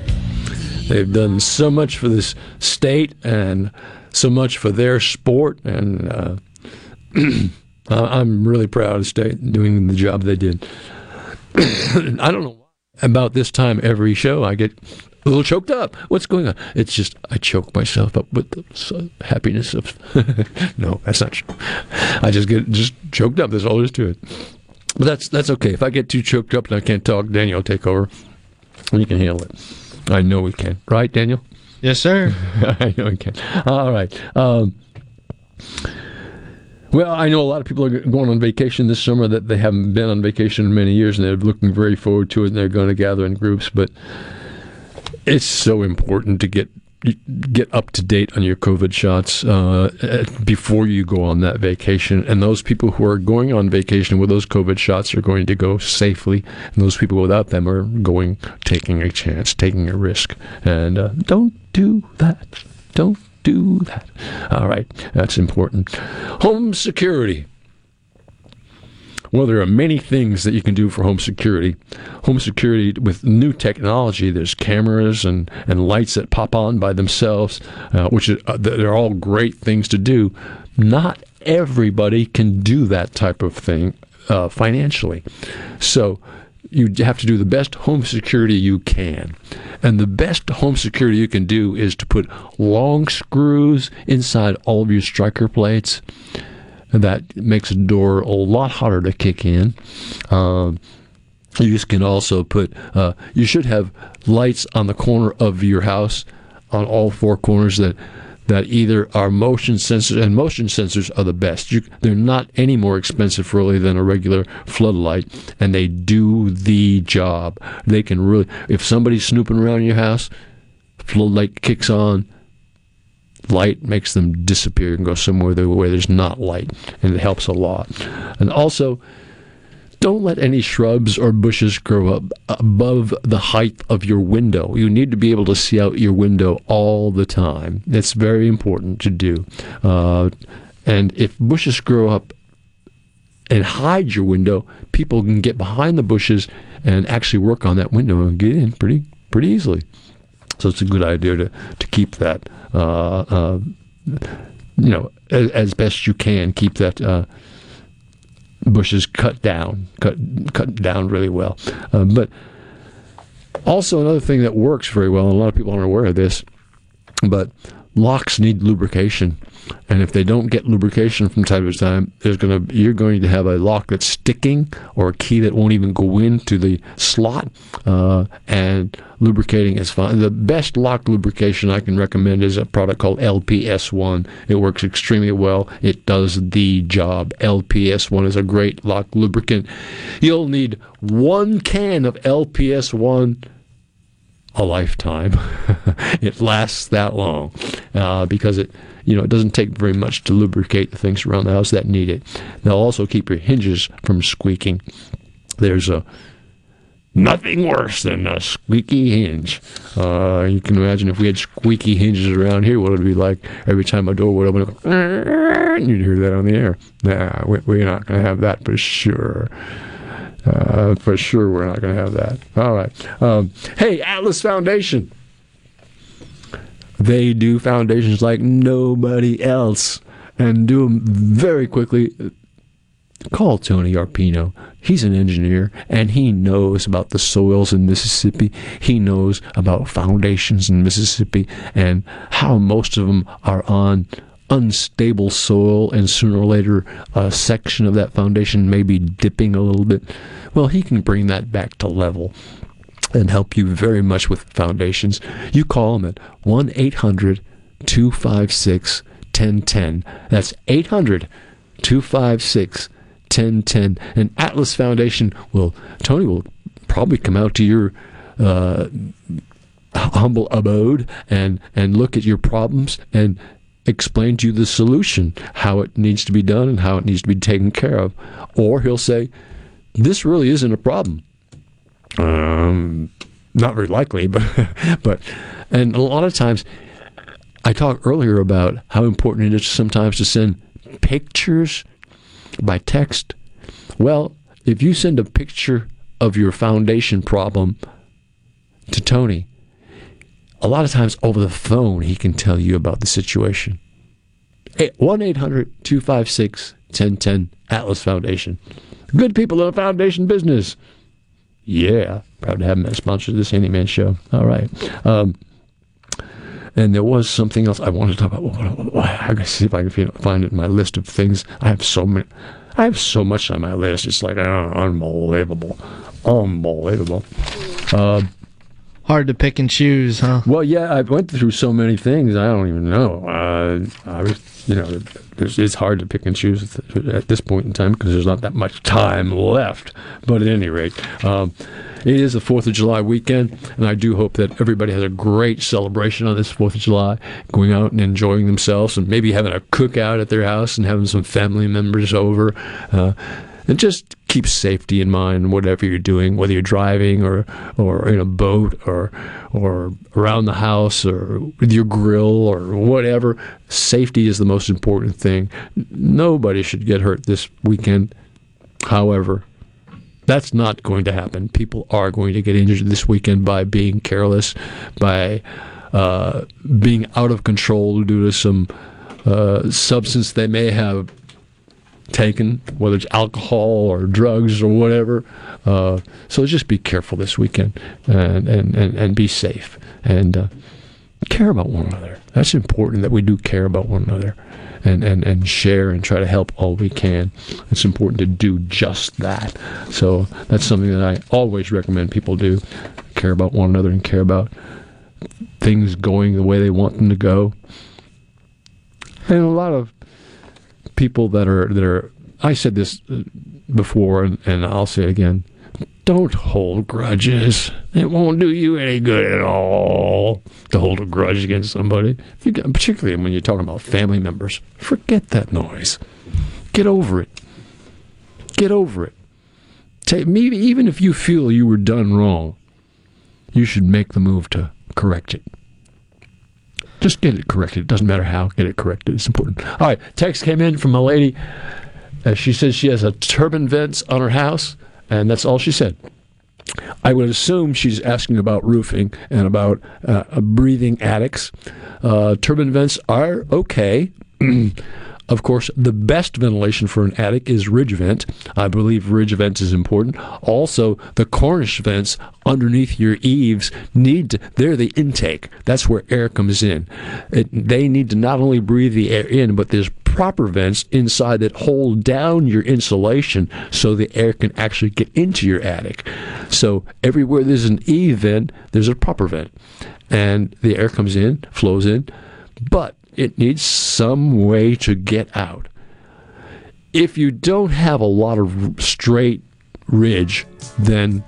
Speaker 10: They've done so much for this state and so much for their sport, and uh, I'm really proud of State doing the job they did. I don't know about this time every show I get a little choked up. What's going on? It's just I choke myself up with the happiness of. no, that's not true. I just get just choked up. That's all there is to it. But that's that's okay. If I get too choked up and I can't talk, Daniel will take over. And you can handle it. I know we can. Right, Daniel?
Speaker 46: Yes, sir.
Speaker 10: I know we can. All right. Um, Well, I know a lot of people are going on vacation this summer that they haven't been on vacation in many years, and they're looking very forward to it, and they're going to gather in groups. But it's so important to get get up to date on your COVID shots uh, before you go on that vacation. And those people who are going on vacation with those COVID shots are going to go safely, and those people without them are going taking a chance, taking a risk. And uh, don't do that. Don't do that. All right, that's important. Home security. Well, there are many things that you can do for home security. Home security with new technology, there's cameras and, and lights that pop on by themselves, uh, which are, uh, they're all great things to do. Not everybody can do that type of thing uh, financially. So you have to do the best home security you can. And the best home security you can do is to put long screws inside all of your striker plates that makes a door a lot harder to kick in. Um, you can also put, uh, you should have lights on the corner of your house on all four corners that that either are motion sensors and motion sensors are the best. You, they're not any more expensive really than a regular floodlight, and they do the job. They can really, if somebody's snooping around your house, floodlight kicks on, light makes them disappear and go somewhere where there's not light, and it helps a lot. And also, don't let any shrubs or bushes grow up above the height of your window. You need to be able to see out your window all the time. It's very important to do. Uh, and if bushes grow up and hide your window, people can get behind the bushes and actually work on that window and get in pretty pretty easily. So it's a good idea to to keep that uh, uh, you know, as, as, best you can, keep that uh, bushes cut down, cut cut down really well. Um, but also another thing that works very well, and a lot of people aren't aware of this, but locks need lubrication. And if they don't get lubrication from time to time, there's gonna you're going to have a lock that's sticking or a key that won't even go into the slot. Uh, and lubricating is fine. The best lock lubrication I can recommend is a product called LPS1. It works extremely well. It does the job. LPS1 is a great lock lubricant. You'll need one can of LPS1 a lifetime. it lasts that long uh, because it you know, it doesn't take very much to lubricate the things around the house that need it. They'll also keep your hinges from squeaking. There's a nothing worse than a squeaky hinge. Uh, you can imagine if we had squeaky hinges around here, what it would be like every time a door would open. And you'd hear that on the air. Nah, we're not going to have that for sure. Uh, for sure, we're not going to have that. All right. Um, hey, Atlas Foundation. They do foundations like nobody else and do them very quickly. Call Tony Arpino. He's an engineer and he knows about the soils in Mississippi. He knows about foundations in Mississippi and how most of them are on unstable soil and sooner or later a section of that foundation may be dipping a little bit. Well, he can bring that back to level and help you very much with foundations, you call him at 1 800 256 1010. That's 800 256 1010. And Atlas Foundation will, Tony will probably come out to your uh, humble abode and, and look at your problems and explain to you the solution, how it needs to be done and how it needs to be taken care of. Or he'll say, This really isn't a problem um, not very likely, but but and a lot of times I talked earlier about how important it is sometimes to send pictures by text. Well, if you send a picture of your foundation problem to Tony, a lot of times over the phone he can tell you about the situation. 1 800 256 1010 Atlas Foundation. Good people in the foundation business. Yeah, proud to have him as sponsor of this Handyman show. All right. Um, and there was something else I wanted to talk about. I gotta see if I can find it in my list of things. I have so many. I have so much on my list. It's like uh, unbelievable, unbelievable. Uh,
Speaker 46: hard to pick and choose, huh?
Speaker 10: Well, yeah, I went through so many things. I don't even know. Uh, I was, you know, it's, hard to pick and choose at this point in time because there's not that much time left. But at any rate, um, it is the Fourth of July weekend, and I do hope that everybody has a great celebration on this Fourth of July, going out and enjoying themselves, and maybe having a cookout at their house and having some family members over. Uh, and just keep safety in mind whatever you're doing whether you're driving or or in a boat or or around the house or with your grill or whatever safety is the most important thing. Nobody should get hurt this weekend. However that's not going to happen. People are going to get injured this weekend by being careless by uh, being out of control due to some uh, substance they may have taken, whether it's alcohol or drugs or whatever. Uh, so just be careful this weekend and, and, and, and be safe and uh, care about one another. That's important that we do care about one another and, and, and share and try to help all we can. It's important to do just that. So that's something that I always recommend people do care about one another and care about things going the way they want them to go. And a lot of people that are that are I said this uh, before and, and I'll say it again. Don't hold grudges. It won't do you any good at all to hold a grudge against somebody. You, particularly when you're talking about family members. Forget that noise. Get over it. Get over it. Take, maybe even if you feel you were done wrong, you should make the move to correct it. Just get it corrected. It doesn't matter how. Get it corrected. It's important. All right. Text came in from a lady. Uh, she says she has a turbine vents on her house, and that's all she said. I would assume she's asking about roofing and about uh, breathing attics. Uh, turbine vents are okay. Of course, the best ventilation for an attic is ridge vent. I believe ridge vents is important. Also, the cornice vents underneath your eaves need to, they're the intake. That's where air comes in. It, they need to not only breathe the air in, but there's proper vents inside that hold down your insulation so the air can actually get into your attic. So everywhere there's an E vent, there's a proper vent. And the air comes in, flows in. But it needs some way to get out. If you don't have a lot of straight ridge, then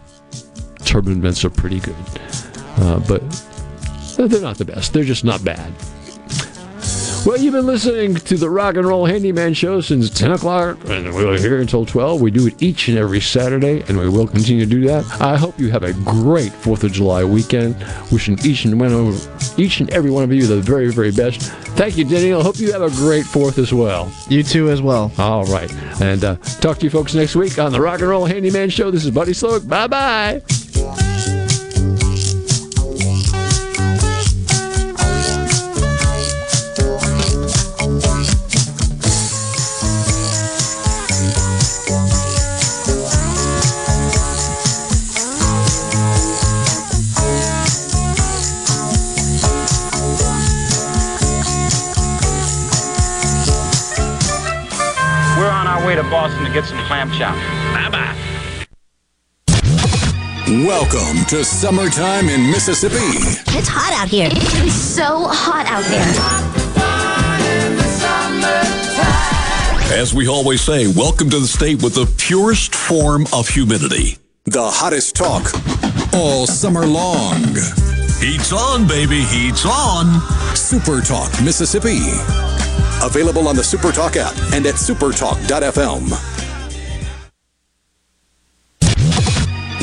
Speaker 10: turbine vents are pretty good. Uh, but they're not the best. They're just not bad. Well, you've been listening to the Rock and Roll Handyman Show since 10 o'clock, and we're here until 12. We do it each and every Saturday, and we will continue to do that. I hope you have a great 4th of July weekend. Wishing each and, one of, each and every one of you the very, very best. Thank you, Daniel. I hope you have a great 4th as well.
Speaker 46: You too, as well.
Speaker 10: All right. And uh, talk to you folks next week on the Rock and Roll Handyman Show. This is Buddy Slowick. Bye bye.
Speaker 53: Get some clam chowder. Bye bye.
Speaker 41: Welcome to summertime in Mississippi.
Speaker 54: It's hot out here. It's so hot out
Speaker 41: there. As we always say, welcome to the state with the purest form of humidity. The hottest talk all summer long. Heat's on, baby, heat's on. Super Talk Mississippi. Available on the SuperTalk app and at supertalk.fm.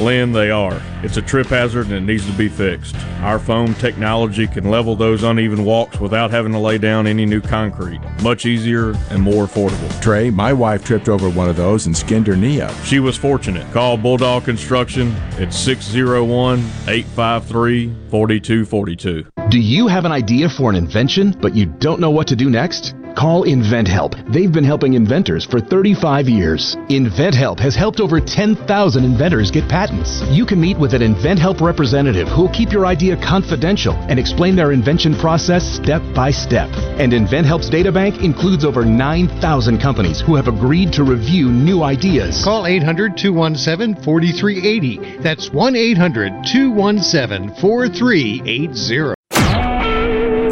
Speaker 55: Lynn, they are. It's a trip hazard and it needs to be fixed. Our foam technology can level those uneven walks without having to lay down any new concrete. Much easier and more affordable.
Speaker 56: Trey, my wife tripped over one of those and skinned her knee up.
Speaker 55: She was fortunate. Call Bulldog Construction at 601 853 4242.
Speaker 57: Do you have an idea for an invention, but you don't know what to do next? Call InventHelp. They've been helping inventors for 35 years. InventHelp has helped over 10,000 inventors get patents. You can meet with an InventHelp representative who will keep your idea confidential and explain their invention process step by step. And InventHelp's databank includes over 9,000 companies who have agreed to review new ideas.
Speaker 16: Call 800 217 4380. That's 1 800 217 4380.